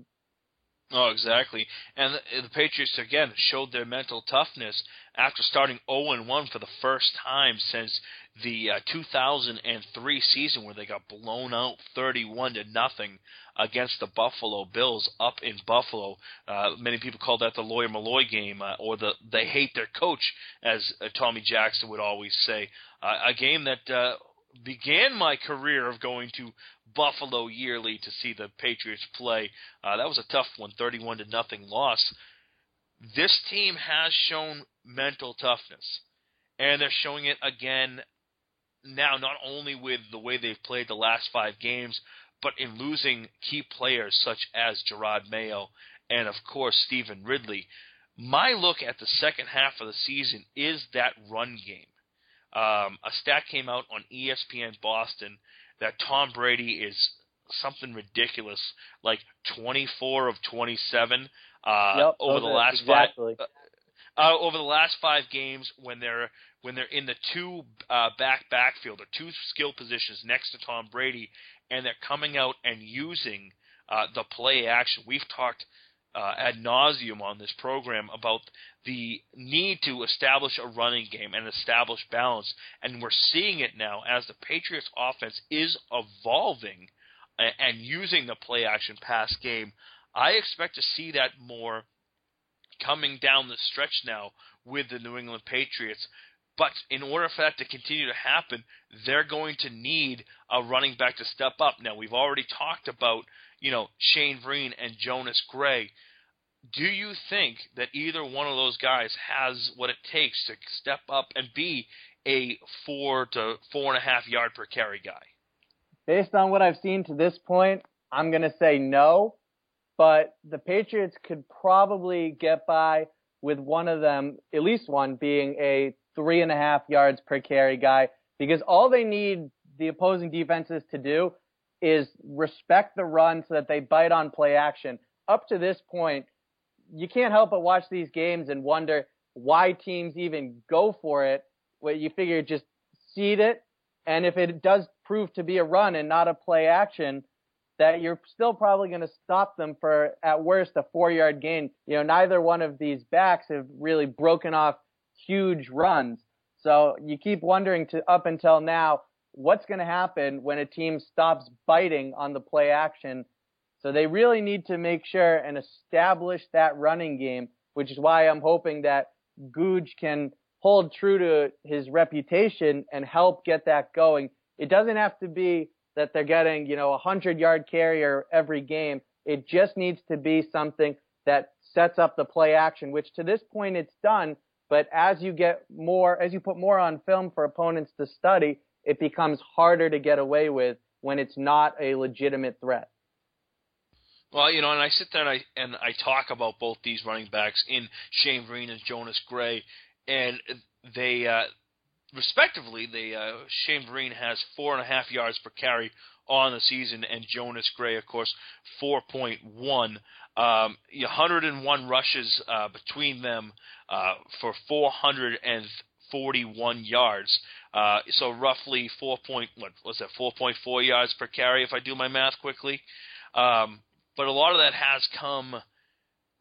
Oh, exactly. And the, the Patriots again showed their mental toughness after starting 0 1 for the first time since the uh, 2003 season where they got blown out 31 to nothing against the Buffalo Bills up in Buffalo. Uh, many people call that the Lawyer Milloy game, uh, or the they hate their coach, as uh, Tommy Jackson would always say. Uh, a game that uh, began my career of going to Buffalo yearly to see the Patriots play. Uh, that was a tough one, 31 to nothing loss. This team has shown mental toughness, and they're showing it again now. Not only with the way they've played the last five games, but in losing key players such as Jerod Mayo and of course Stevan Ridley. My look at the second half of the season is that run game. Um, a stat came out on ESPN Boston that Tom Brady is something ridiculous, like 24 of 27 uh, yep, over the last exactly. five. Uh, uh, over the last five games, when they're when they're in the two uh, back backfield or two skill positions next to Tom Brady, and they're coming out and using uh, the play action. We've talked uh, ad nauseum on this program about the need to establish a running game and establish balance, and we're seeing it now as the Patriots' offense is evolving and, using the play action pass game. I expect to see that more coming down the stretch now with the New England Patriots. But in order for that to continue to happen, they're going to need a running back to step up. Now we've already talked about, you know, Shane Vereen and Jonas Gray do you think that either one of those guys has what it takes to step up and be a four to four and a half yard per carry guy? Based on what I've seen to this point, I'm going to say no, but the Patriots could probably get by with one of them, at least one being a three and a half yards per carry guy, because all they need the opposing defenses to do is respect the run so that they bite on play action. Up to this point, you can't help but watch these games and wonder why teams even go for it. Where you figure just seed it, and if it does prove to be a run and not a play action, that you're still probably going to stop them for at worst a four yard gain. You know, neither one of these backs have really broken off huge runs. So you keep wondering to up until now, what's going to happen when a team stops biting on the play action. So they really need to make sure and establish that running game, which is why I'm hoping that Gooj can hold true to his reputation and help get that going. It doesn't have to be that they're getting, you know, a hundred yard carrier every game. It just needs to be something that sets up the play action, which to this point it's done. But as you get more, as you put more on film for opponents to study, it becomes harder to get away with when it's not a legitimate threat. Well, you know, and I sit there and I and I talk about both these running backs in Shane Vereen and Jonas Gray, and they uh, respectively, the uh, Shane Vereen has four and a half yards per carry on the season, and Jonas Gray, of course, 4.1. Um, 101 rushes uh, between them uh, for 441 yards. Uh, so roughly 4. Point, what was that? 4.4 yards per carry, if I do my math quickly. Um, but a lot of that has come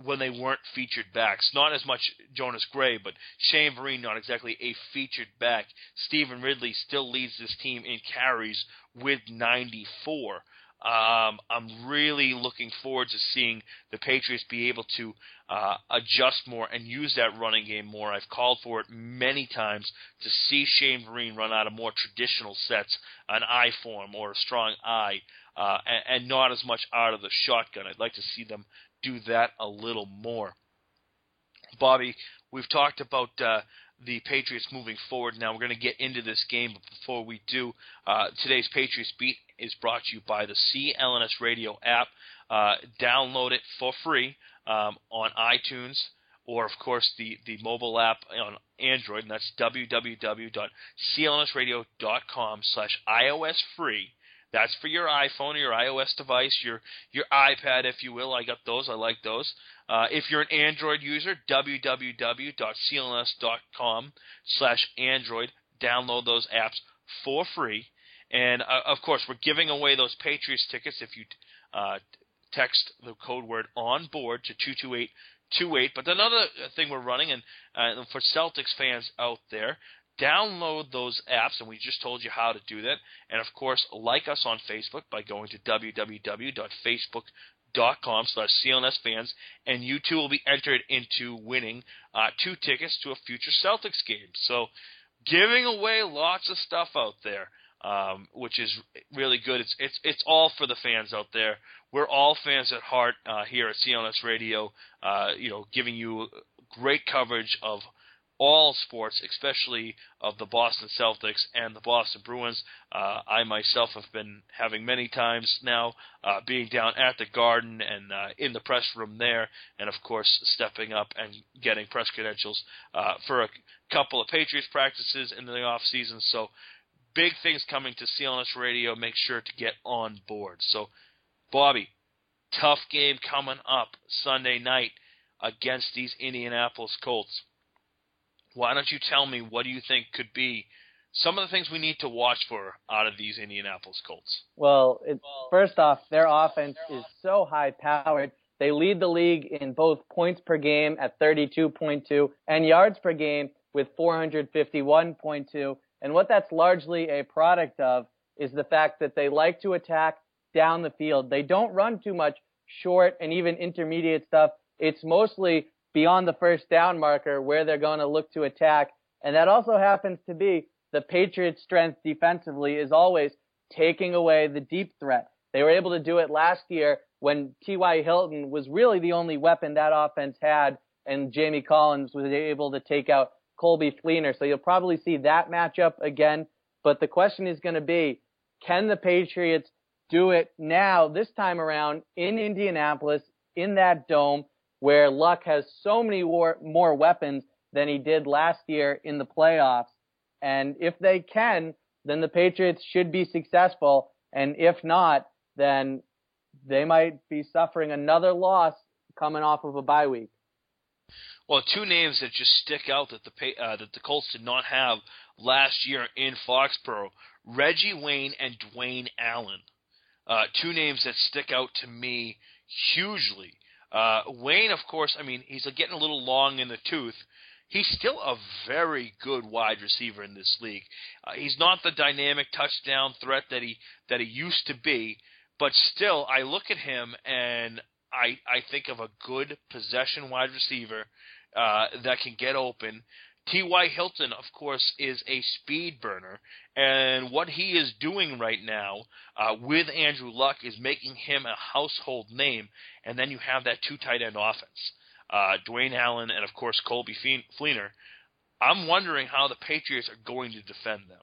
when they weren't featured backs. Not as much Jonas Gray, but Shane Vereen, not exactly a featured back. Stevan Ridley still leads this team in carries with 94. Um, I'm really looking forward to seeing the Patriots be able to uh, adjust more and use that running game more. I've called for it many times to see Shane Vereen run out of more traditional sets, an I form or a strong I, uh, and, and not as much out of the shotgun. I'd like to see them do that a little more. Bobby, we've talked about uh, the Patriots moving forward. Now we're going to get into this game, but before we do, uh, today's Patriots beat is brought to you by the CLNS Radio app. Uh, download it for free um, on iTunes or of course the, the mobile app on Android, and that's www.clnsradio.com slash iOS free. That's for your iPhone or your iOS device, your your iPad, if you will. I got those. I like those. Uh, if you're an Android user, www.clns.com slash Android. Download those apps for free. And uh, of course, we're giving away those Patriots tickets if you uh, text the code word on board to 22828. But another thing we're running, and uh, for Celtics fans out there, download those apps, and we just told you how to do that. And of course, like us on Facebook by going to www.facebook.com slash CLNS fans, and you too will be entered into winning uh, two tickets to a future Celtics game. So, giving away lots of stuff out there, um, which is really good. It's it's it's all for the fans out there. We're all fans at heart uh, here at CLNS Radio. Uh, you know, giving you great coverage of all sports, especially of the Boston Celtics and the Boston Bruins. Uh, I myself have been having many times now uh, being down at the Garden and uh, in the press room there, and of course stepping up and getting press credentials uh, for a couple of Patriots practices in the off season. So big things coming to CLNS Radio. Make sure to get on board. So, Bobby, tough game coming up Sunday night against these Indianapolis Colts why don't you tell me what do you think could be some of the things we need to watch for out of these Indianapolis Colts? Well, it, first off, their offense is so high powered. They lead the league in both points per game at 32.2 and yards per game with 451.2. And what that's largely a product of is the fact that they like to attack down the field. They don't run too much short and even intermediate stuff. It's mostly beyond the first down marker where they're going to look to attack. And that also happens to be the Patriots' strength defensively is always taking away the deep threat. They were able to do it last year when T.Y. Hilton was really the only weapon that offense had, and Jamie Collins was able to take out Coby Fleener. So you'll probably see that matchup again. But the question is going to be, can the Patriots do it now, this time around, in Indianapolis, in that dome? Where Luck has so many war, more weapons than he did last year in the playoffs. And if they can, then the Patriots should be successful. And if not, then they might be suffering another loss coming off of a bye week. Well, two names that just stick out that the uh, that the Colts did not have last year in Foxborough: Reggie Wayne and Dwayne Allen. Uh, two names that stick out to me hugely. Uh, Wayne, of course, I mean he's getting a little long in the tooth. He's still a very good wide receiver in this league. Uh, he's not the dynamic touchdown threat that he that he used to be, but still, I look at him and I I think of a good possession wide receiver uh, that can get open. T.Y. Hilton, of course, is a speed burner, and what he is doing right now uh, with Andrew Luck is making him a household name. And then you have that two tight end offense, uh, Dwayne Allen and of course Colby Fleener. I'm wondering how the Patriots are going to defend them.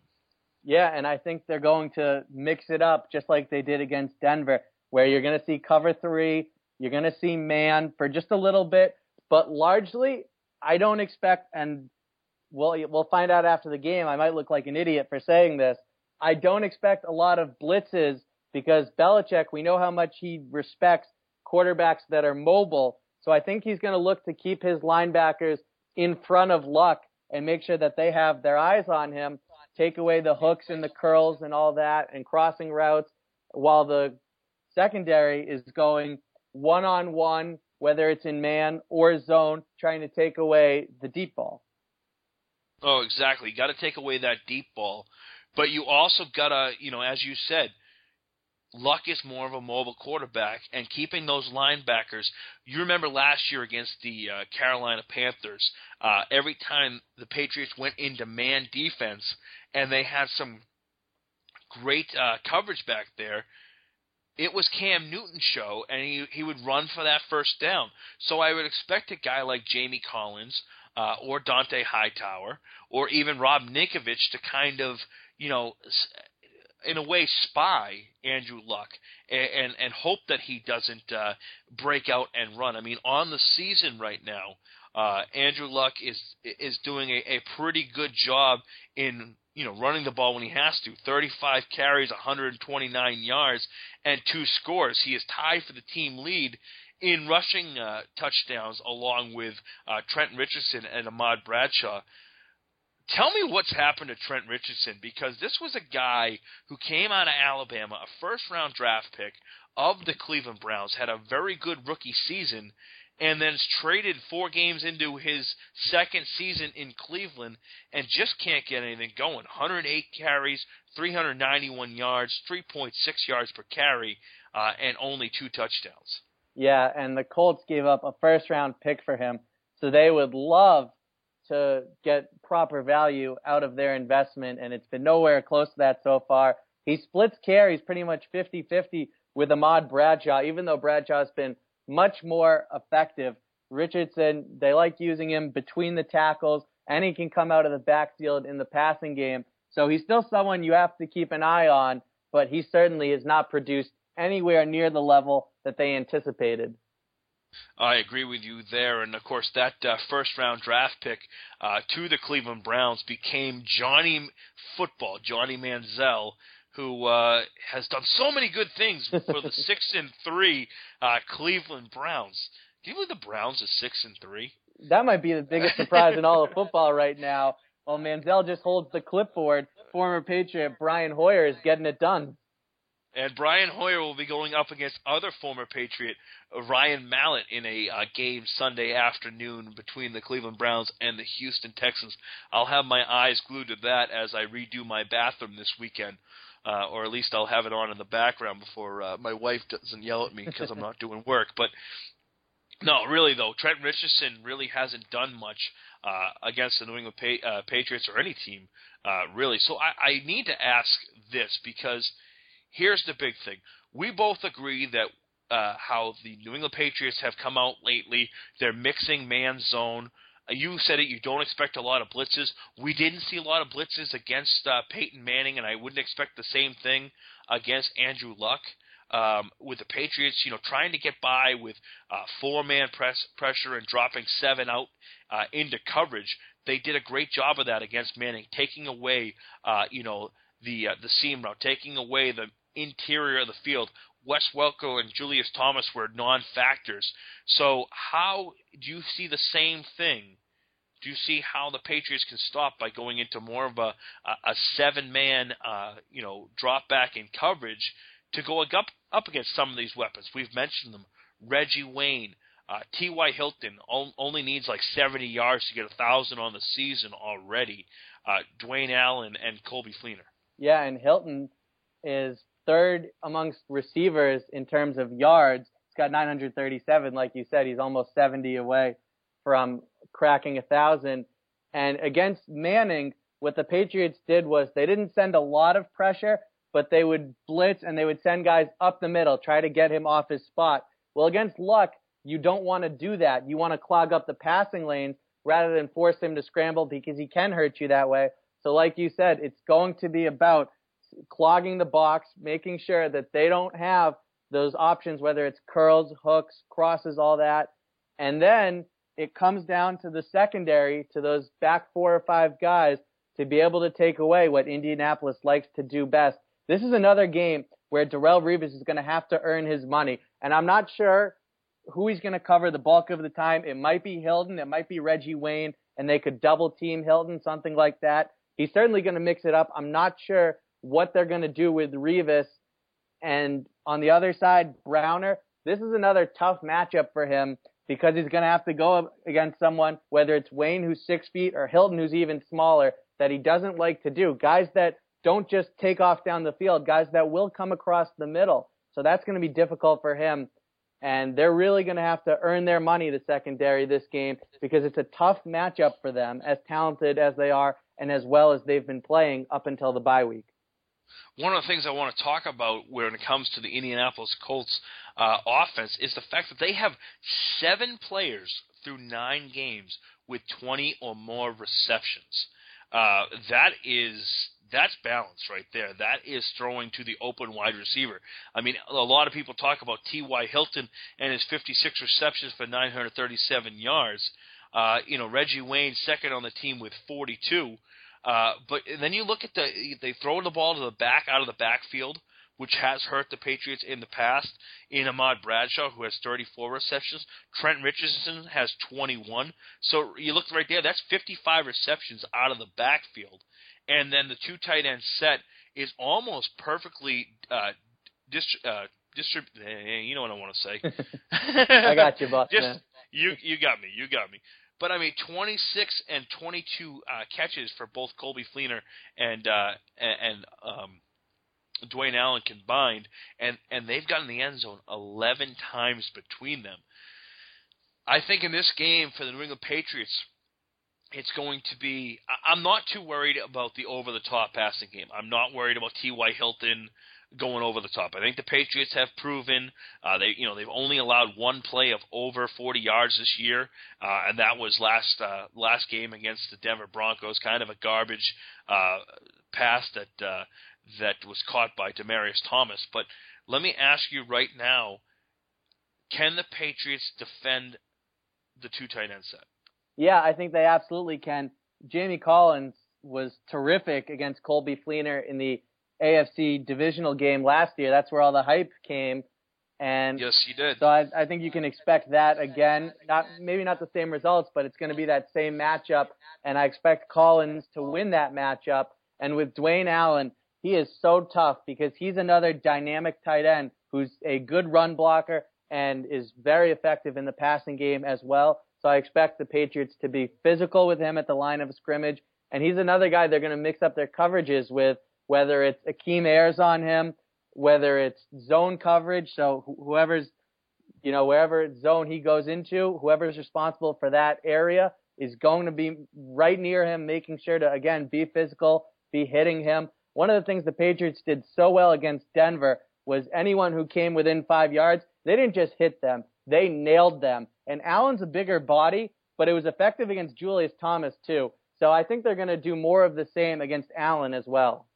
Yeah, and I think they're going to mix it up just like they did against Denver, where you're going to see cover three, you're going to see man for just a little bit, but largely, I don't expect, and we'll, we'll find out after the game. I might look like an idiot for saying this. I don't expect a lot of blitzes because Belichick, we know how much he respects quarterbacks that are mobile. So I think he's going to look to keep his linebackers in front of Luck and make sure that they have their eyes on him, take away the hooks and the curls and all that and crossing routes while the secondary is going one on one, whether it's in man or zone, trying to take away the deep ball. Oh, exactly. You got to take away that deep ball, but you also got to, you know, as you said, Luck is more of a mobile quarterback, and keeping those linebackers. You remember last year against the uh, Carolina Panthers, uh, every time the Patriots went into man defense, and they had some great uh, coverage back there it was Cam Newton's show, and he he would run for that first down. So I would expect a guy like Jamie Collins uh, or Dont'a Hightower or even Rob Ninkovich to kind of you know in a way spy Andrew Luck and and, and hope that he doesn't uh, break out and run. I mean, on the season right now, uh, Andrew Luck is is doing a, a pretty good job in you know, running the ball when he has to. 35 carries, 129 yards, and two scores. He is tied for the team lead in rushing uh, touchdowns, along with uh, Trent Richardson and Ahmad Bradshaw. Tell me what's happened to Trent Richardson because this was a guy who came out of Alabama, a first round draft pick of the Cleveland Browns, had a very good rookie season, and then is traded four games into his second season in Cleveland and just can't get anything going. 108 carries, 391 yards, 3.6 yards per carry, uh, and only two touchdowns. Yeah, and the Colts gave up a first round pick for him, so they would love to get proper value out of their investment, and it's been nowhere close to that so far. He splits carries pretty much 50 50 with Ahmad Bradshaw, even though Bradshaw's been much more effective. Richardson, they like using him between the tackles, and he can come out of the backfield in the passing game. So he's still someone you have to keep an eye on, but he certainly has not produced anywhere near the level that they anticipated. I agree with you there, and of course that uh, first round draft pick uh, to the Cleveland Browns became Johnny Football, Johnny Manziel, who uh, has done so many good things for the six and three uh, Cleveland Browns. Do you believe the Browns are six and three? That might be the biggest surprise in all of football right now. While Manziel just holds the clipboard, former Patriot Brian Hoyer is getting it done. And Brian Hoyer will be going up against other former Patriot Ryan Mallett in a uh, game Sunday afternoon between the Cleveland Browns and the Houston Texans. I'll have my eyes glued to that as I redo my bathroom this weekend uh, or at least I'll have it on in the background before uh, my wife doesn't yell at me because I'm not doing work. But no, really though, Trent Richardson really hasn't done much uh, against the New England pa- uh, Patriots or any team uh, really. So I, I need to ask this because here's the big thing: we both agree that uh, how the New England Patriots have come out lately. They're mixing man zone you said it. You don't expect a lot of blitzes. We didn't see a lot of blitzes against uh, Peyton Manning, and I wouldn't expect the same thing against Andrew Luck. Um, with the Patriots, you know, trying to get by with uh, four-man press pressure and dropping seven out uh, into coverage, they did a great job of that against Manning, taking away, uh, you know, the uh, the seam route, taking away the interior of the field. Wes Welker and Julius Thomas were non-factors. So how do you see the same thing? Do you see how the Patriots can stop by going into more of a a, seven-man, uh, you know, drop back in coverage to go up up against some of these weapons? We've mentioned them: Reggie Wayne, uh, T.Y. Hilton only needs like 70 yards to get a thousand on the season already. Uh, Dwayne Allen and Colby Fleener. Yeah, and Hilton is third amongst receivers in terms of yards. He's got 937, like you said. He's almost 70 away from cracking a thousand. And against Manning, what the Patriots did was they didn't send a lot of pressure, but they would blitz and they would send guys up the middle, try to get him off his spot. Well, against Luck, you don't want to do that. You want to clog up the passing lanes rather than force him to scramble because he can hurt you that way. So, like you said, it's going to be about clogging the box, making sure that they don't have those options, whether it's curls, hooks, crosses, all that. And then it comes down to the secondary, to those back four or five guys to be able to take away what Indianapolis likes to do best. This is another game where Darrelle Revis is going to have to earn his money. And I'm not sure who he's going to cover the bulk of the time. It might be Hilton, it might be Reggie Wayne, and they could double team Hilton, something like that. He's certainly going to mix it up. I'm not sure what they're going to do with Revis. And on the other side, Browner, this is another tough matchup for him because he's going to have to go against someone, whether it's Wayne, who's six feet, or Hilton, who's even smaller, that he doesn't like to do. Guys that don't just take off down the field, guys that will come across the middle. So that's going to be difficult for him. And they're really going to have to earn their money, the secondary, this game, because it's a tough matchup for them, as talented as they are and as well as they've been playing up until the bye week. One of the things I want to talk about when it comes to the Indianapolis Colts uh, offense is the fact that they have seven players through nine games with 20 or more receptions. Uh, that is that's balance right there. That is throwing to the open wide receiver. I mean, a lot of people talk about T.Y. Hilton and his 56 receptions for 937 yards. Uh, you know, Reggie Wayne second on the team with 42. Uh, but then you look at the they throw the ball to the back out of the backfield, which has hurt the Patriots in the past. In Ahmad Bradshaw, who has 34 receptions, Trent Richardson has 21. So you look right there, that's 55 receptions out of the backfield, and then the two tight end set is almost perfectly uh, dist- uh, distrib- eh, You know what I want to say. I got you, boss. Just, you you got me. You got me. But I mean, 26 and 22 uh, catches for both Colby Fleener and uh, and um, Dwayne Allen combined, and and they've gotten the end zone 11 times between them. I think in this game for the New England Patriots, it's going to be. I'm not too worried about the over the top passing game. I'm not worried about T.Y. Hilton going over the top. I think the Patriots have proven uh, they you know they've only allowed one play of over 40 yards this year, uh, and that was last uh, last game against the Denver Broncos. Kind of a garbage uh, pass that uh, that was caught by Demaryius Thomas. But let me ask you right now: Can the Patriots defend the two tight end set? Yeah, I think they absolutely can. Jamie Collins was terrific against Colby Fleener in the AFC divisional game last year. That's where all the hype came. And yes, he did. So I, I think you can expect that again. Not maybe not the same results, but it's going to be that same matchup. And I expect Collins to win that matchup. And with Dwayne Allen, he is so tough because he's another dynamic tight end who's a good run blocker and is very effective in the passing game as well. So I expect the Patriots to be physical with him at the line of scrimmage. And he's another guy they're going to mix up their coverages with whether it's Akeem Ayers on him, whether it's zone coverage. So whoever's, you know, wherever zone he goes into, whoever's responsible for that area is going to be right near him, making sure to, again, be physical, be hitting him. One of the things the Patriots did so well against Denver was anyone who came within five yards, they didn't just hit them, they nailed them. And Allen's a bigger body, but it was effective against Julius Thomas too. So I think they're going to do more of the same against Allen as well.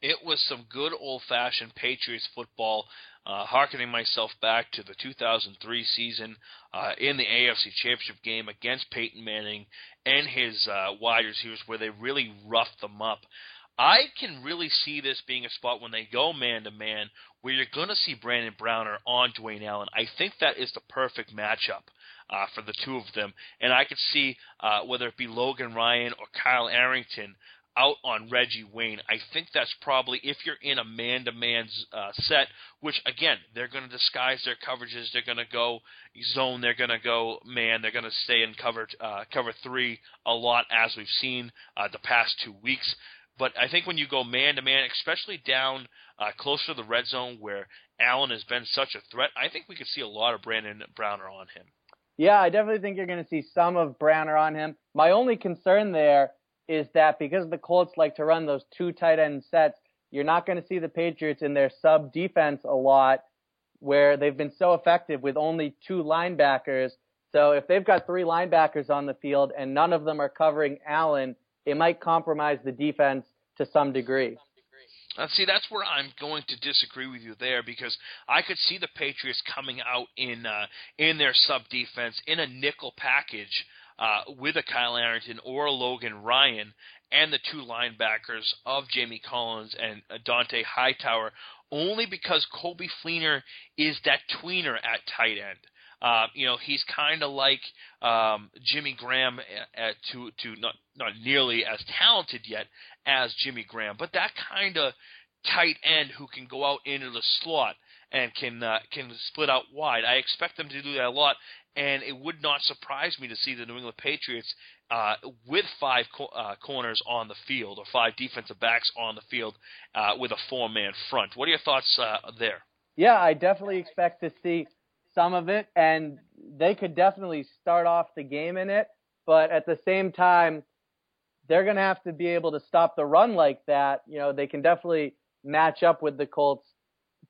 It was some good old fashioned Patriots football, uh, harkening myself back to the 2003 season uh, in the AFC Championship game against Peyton Manning and his uh, wide receivers, where they really roughed them up. I can really see this being a spot when they go man to man where you're going to see Brandon Browner on Dwayne Allen. I think that is the perfect matchup uh, for the two of them, and I could see uh, whether it be Logan Ryan or Kyle Arrington out on Reggie Wayne. I think that's probably if you're in a man-to-man uh, set, which again they're going to disguise their coverages. They're going to go zone. They're going to go man. They're going to stay in cover uh, cover three a lot as we've seen uh, the past two weeks. But I think when you go man to man, especially down uh, closer to the red zone where Allen has been such a threat, I think we could see a lot of Brandon Browner on him. Yeah, I definitely think you're going to see some of Browner on him. My only concern there is that because the Colts like to run those two tight end sets, you're not going to see the Patriots in their sub defense a lot where they've been so effective with only two linebackers. So if they've got three linebackers on the field and none of them are covering Allen, it might compromise the defense to some degree. Uh, see, that's where I'm going to disagree with you there because I could see the Patriots coming out in uh, in their sub defense in a nickel package uh, with a Kyle Arrington or a Logan Ryan and the two linebackers of Jamie Collins and Dont'a Hightower, only because Coby Fleener is that tweener at tight end. Uh, you know, he's kind of like um, Jimmy Graham, at, at, to to not not nearly as talented yet as Jimmy Graham, but that kind of tight end who can go out into the slot and can uh, can split out wide. I expect them to do that a lot, and it would not surprise me to see the New England Patriots uh, with five co- uh, corners on the field or five defensive backs on the field uh, with a four-man front. What are your thoughts uh, there? Yeah, I definitely expect to see some of it, and they could definitely start off the game in it. But at the same time, they're going to have to be able to stop the run like that. You know, they can definitely match up with the Colts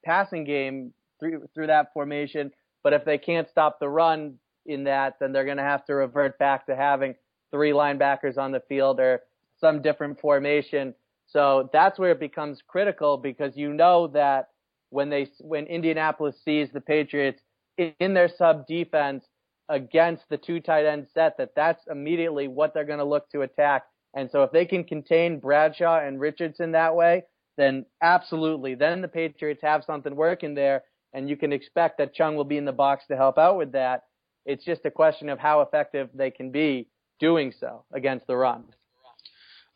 passing game through through that formation. But if they can't stop the run in that, then they're going to have to revert back to having three linebackers on the field or some different formation. So that's where it becomes critical because you know that when they when Indianapolis sees the Patriots in their sub defense against the two tight end set that that's immediately what they're going to look to attack. And so if they can contain Bradshaw and Richardson that way, then absolutely, then the Patriots have something working there, and you can expect that Chung will be in the box to help out with that. It's just a question of how effective they can be doing so against the run.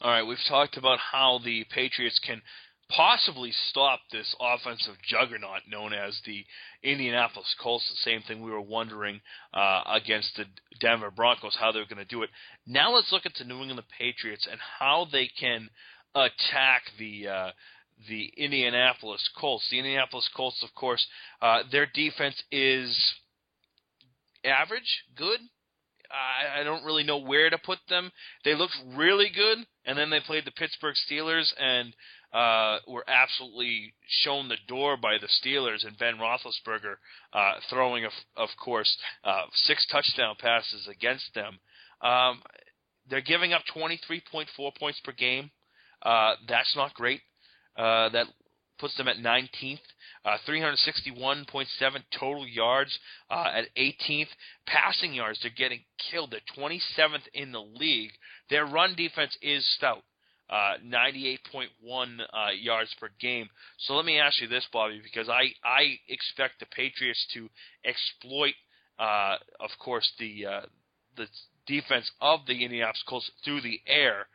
All right, we've talked about how the Patriots can possibly stop this offensive juggernaut known as the Indianapolis Colts. The same thing we were wondering uh, against the Denver Broncos, how they're going to do it. Now let's look at the New England Patriots and how they can attack the. Uh, the Indianapolis Colts. The Indianapolis Colts, of course, uh, their defense is average, good. I, I don't really know where to put them. They looked really good, and then they played the Pittsburgh Steelers, and uh, were absolutely shown the door by the Steelers and Ben Roethlisberger uh, throwing, of, of course, uh, six touchdown passes against them. Um, they're giving up 23.4 points per game. Uh, that's not great. Uh, that puts them at 19th. Uh, 361.7 total yards uh, at 18th. Passing yards, they're getting killed. They're 27th in the league. Their run defense is stout uh, 98.1 uh, yards per game. So let me ask you this, Bobby, because I, I expect the Patriots to exploit, uh, of course, the the defense of the Indianapolis Colts through the air.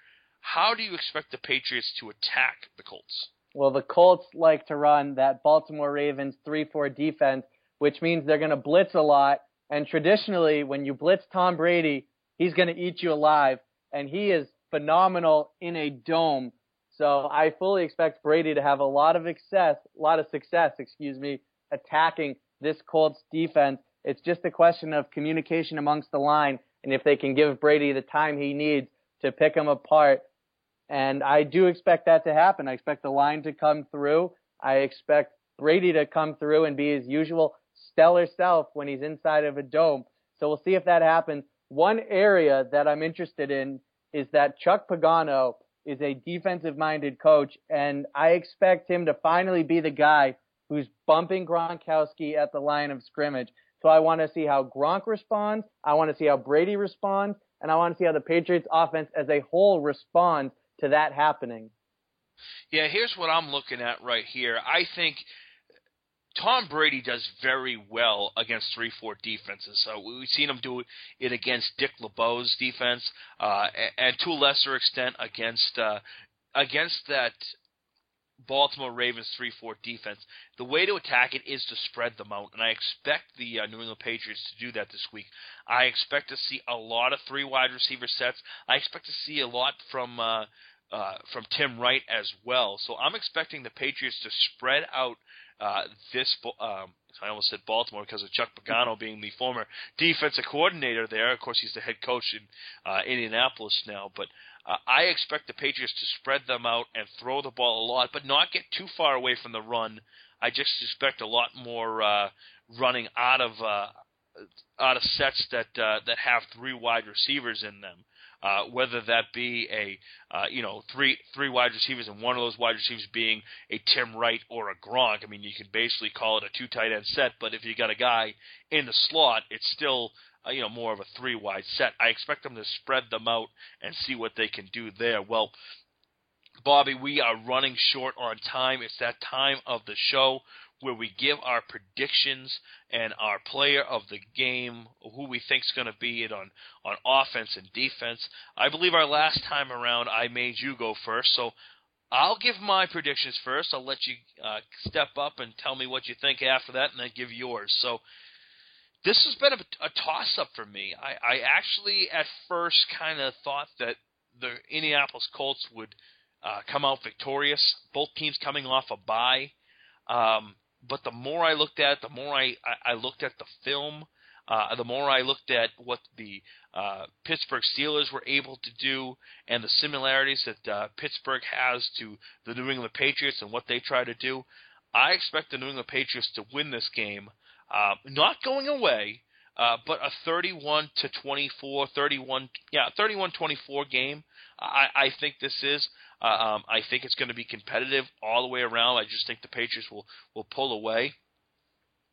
How do you expect the Patriots to attack the Colts? Well, the Colts like to run that Baltimore Ravens 3-4 defense, which means they're going to blitz a lot. And traditionally, when you blitz Tom Brady, he's going to eat you alive. And he is phenomenal in a dome. So I fully expect Brady to have a lot of success, a lot of success, excuse me, attacking this Colts defense. It's just a question of communication amongst the line and if they can give Brady the time he needs to pick him apart. And I do expect that to happen. I expect the line to come through. I expect Brady to come through and be his usual stellar self when he's inside of a dome. So we'll see if that happens. One area that I'm interested in is that Chuck Pagano is a defensive minded coach, and I expect him to finally be the guy who's bumping Gronkowski at the line of scrimmage. So I want to see how Gronk responds. I want to see how Brady responds. And I want to see how the Patriots offense as a whole responds to that happening. Yeah, here's what I'm looking at right here. I think Tom Brady does very well against three four defenses. So we've seen him do it against Dick LeBeau's defense, uh, and to a lesser extent against uh, against that Baltimore Ravens 3 4 defense. The way to attack it is to spread them out, and I expect the uh, New England Patriots to do that this week. I expect to see a lot of three wide receiver sets. I expect to see a lot from. Uh, uh, from Tim Wright as well. So I'm expecting the Patriots to spread out uh, this. Um, I almost said Baltimore because of Chuck Pagano being the former defensive coordinator there. Of course, he's the head coach in uh, Indianapolis now. But uh, I expect the Patriots to spread them out and throw the ball a lot, but not get too far away from the run. I just expect a lot more uh, running out of uh, out of sets that uh, that have three wide receivers in them uh, whether that be a uh, you know three three wide receivers and one of those wide receivers being a Tim Wright or a Gronk. I mean, you can basically call it a two tight end set, but if you got a guy in the slot, it's still uh, you know more of a three wide set. I expect them to spread them out and see what they can do there. Well. Bobby, we are running short on time. It's that time of the show where we give our predictions and our player of the game, who we think is going to be it on, on offense and defense. I believe our last time around I made you go first, so I'll give my predictions first. I'll let you uh, step up and tell me what you think after that, and then give yours. So this has been a, a toss up for me. I, I actually at first kind of thought that the Indianapolis Colts would uh, come out victorious. Both teams coming off a bye. Um, but the more I looked at it, the more I, I, I looked at the film, uh, the more I looked at what the uh, Pittsburgh Steelers were able to do and the similarities that uh, Pittsburgh has to the New England Patriots and what they try to do, I expect the New England Patriots to win this game, uh, not going away, uh, but a 31 to 24, 31, yeah, 31-24 game. I, I think this is. Uh, um, I think it's going to be competitive all the way around. I just think the Patriots will will pull away.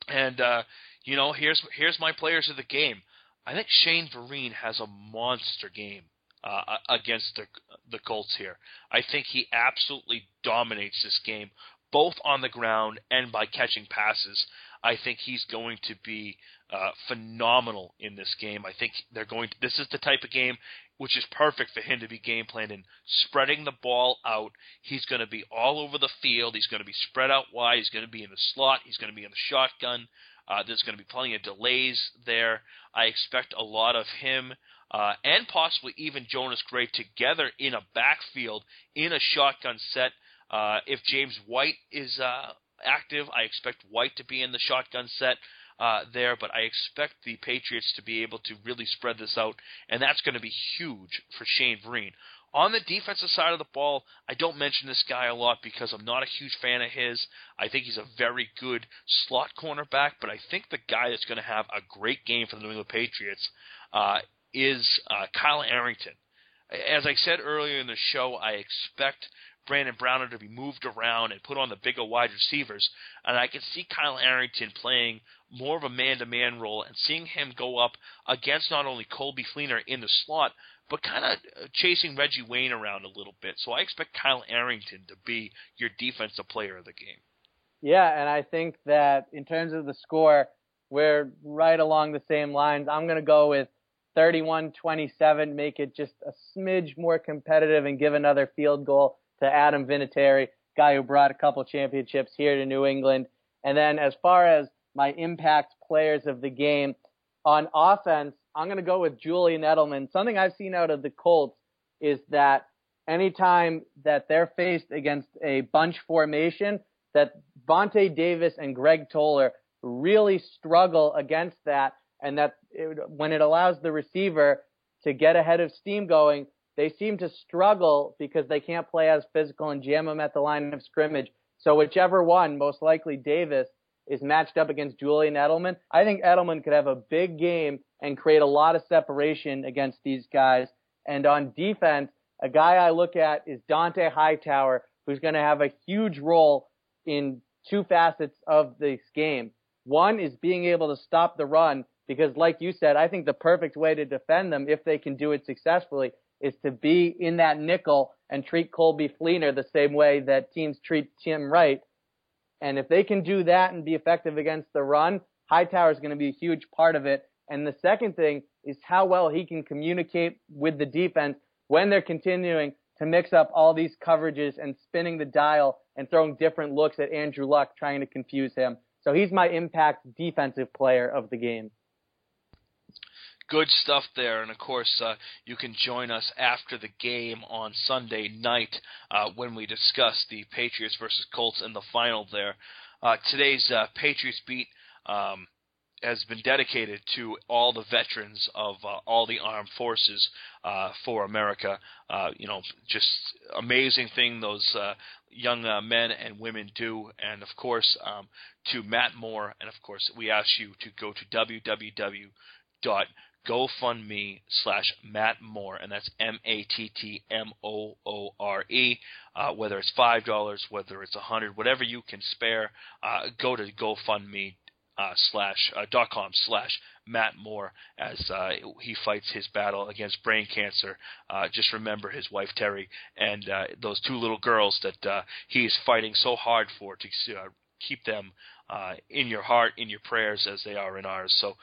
And uh, you know, here's here's my players of the game. I think Shane Vereen has a monster game uh, against the the Colts here. I think he absolutely dominates this game, both on the ground and by catching passes. I think he's going to be uh, phenomenal in this game. I think they're going. To, this is the type of game which is perfect for him to be game planning, and spreading the ball out. He's going to be all over the field. He's going to be spread out wide. He's going to be in the slot. He's going to be in the shotgun. Uh, there's going to be plenty of delays there. I expect a lot of him uh, and possibly even Jonas Gray together in a backfield in a shotgun set. Uh, if James White is uh, active, I expect White to be in the shotgun set uh, there, but I expect the Patriots to be able to really spread this out, and that's going to be huge for Shane Vereen. On the defensive side of the ball, I don't mention this guy a lot because I'm not a huge fan of his. I think he's a very good slot cornerback, but I think the guy that's going to have a great game for the New England Patriots uh, is uh, Kyle Arrington. As I said earlier in the show, I expect Brandon Browner to be moved around and put on the bigger wide receivers. And I can see Kyle Arrington playing more of a man to man role and seeing him go up against not only Coby Fleener in the slot, but kind of chasing Reggie Wayne around a little bit. So I expect Kyle Arrington to be your defensive player of the game. Yeah, and I think that in terms of the score, we're right along the same lines. I'm going to go with 31 27, make it just a smidge more competitive and give another field goal to Adam Vinatieri, guy who brought a couple championships here to New England. And then as far as my impact players of the game on offense, I'm going to go with Julian Edelman. Something I've seen out of the Colts is that anytime that they're faced against a bunch formation, that Vontae Davis and Greg Toler really struggle against that, and that it, when it allows the receiver to get ahead of steam going, they seem to struggle because they can't play as physical and jam them at the line of scrimmage. So whichever one, most likely Davis, is matched up against Julian Edelman, I think Edelman could have a big game and create a lot of separation against these guys. And on defense, a guy I look at is Dont'a Hightower, who's going to have a huge role in two facets of this game. One is being able to stop the run because like you said, I think the perfect way to defend them if they can do it successfully is to be in that nickel and treat Coby Fleener the same way that teams treat Tim Wright. And if they can do that and be effective against the run, Hightower is going to be a huge part of it. And the second thing is how well he can communicate with the defense when they're continuing to mix up all these coverages and spinning the dial and throwing different looks at Andrew Luck, trying to confuse him. So he's my impact defensive player of the game. Good stuff there, and of course, uh, you can join us after the game on Sunday night uh, when we discuss the Patriots versus Colts in the final. There, uh, today's uh, Patriots beat um, has been dedicated to all the veterans of uh, all the armed forces uh, for America. You know, just amazing thing those young men and women do, and of course um, to Matt Moore, and of course we ask you to go to www.gofundme slash Matt Moore, and that's M A T T M O O R E. Uh, whether it's five dollars, whether it's a hundred, whatever you can spare, uh, go to GoFundMe uh, slash uh, dot com slash Matt Moore as uh, he fights his battle against brain cancer. Uh, just remember his wife Terry and those two little girls that he is fighting so hard for to keep them in your heart, in your prayers as they are in ours. So.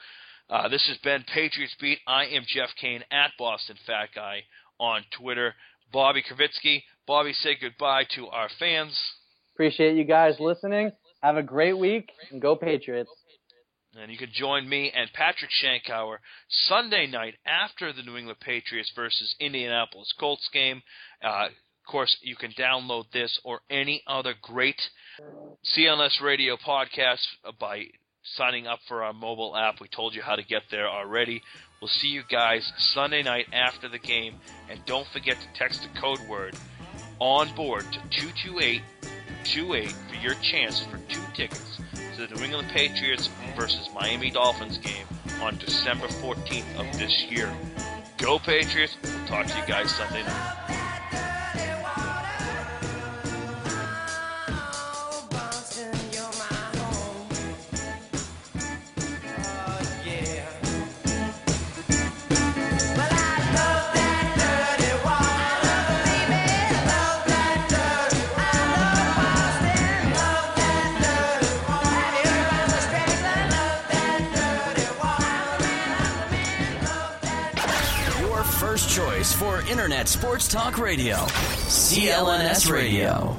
Uh, this has been Patriots Beat. I am Jeff Kane at Boston Fat Guy on Twitter. Bobby Kravitsky. Bobby, say goodbye to our fans. Appreciate you guys listening. Have a great week and go Patriots. And you can join me and Patrick Shankauer Sunday night after the New England Patriots versus Indianapolis Colts game. Uh, of course, you can download this or any other great CLNS radio podcast by signing up for our mobile app. We told you how to get there already. We'll see you guys Sunday night after the game. And don't forget to text the code word on board to 22828 for your chance for two tickets to the New England Patriots versus Miami Dolphins game on December 14th of this year. Go Patriots! We'll talk to you guys Sunday night. Internet Sports Talk Radio. CLNS Radio.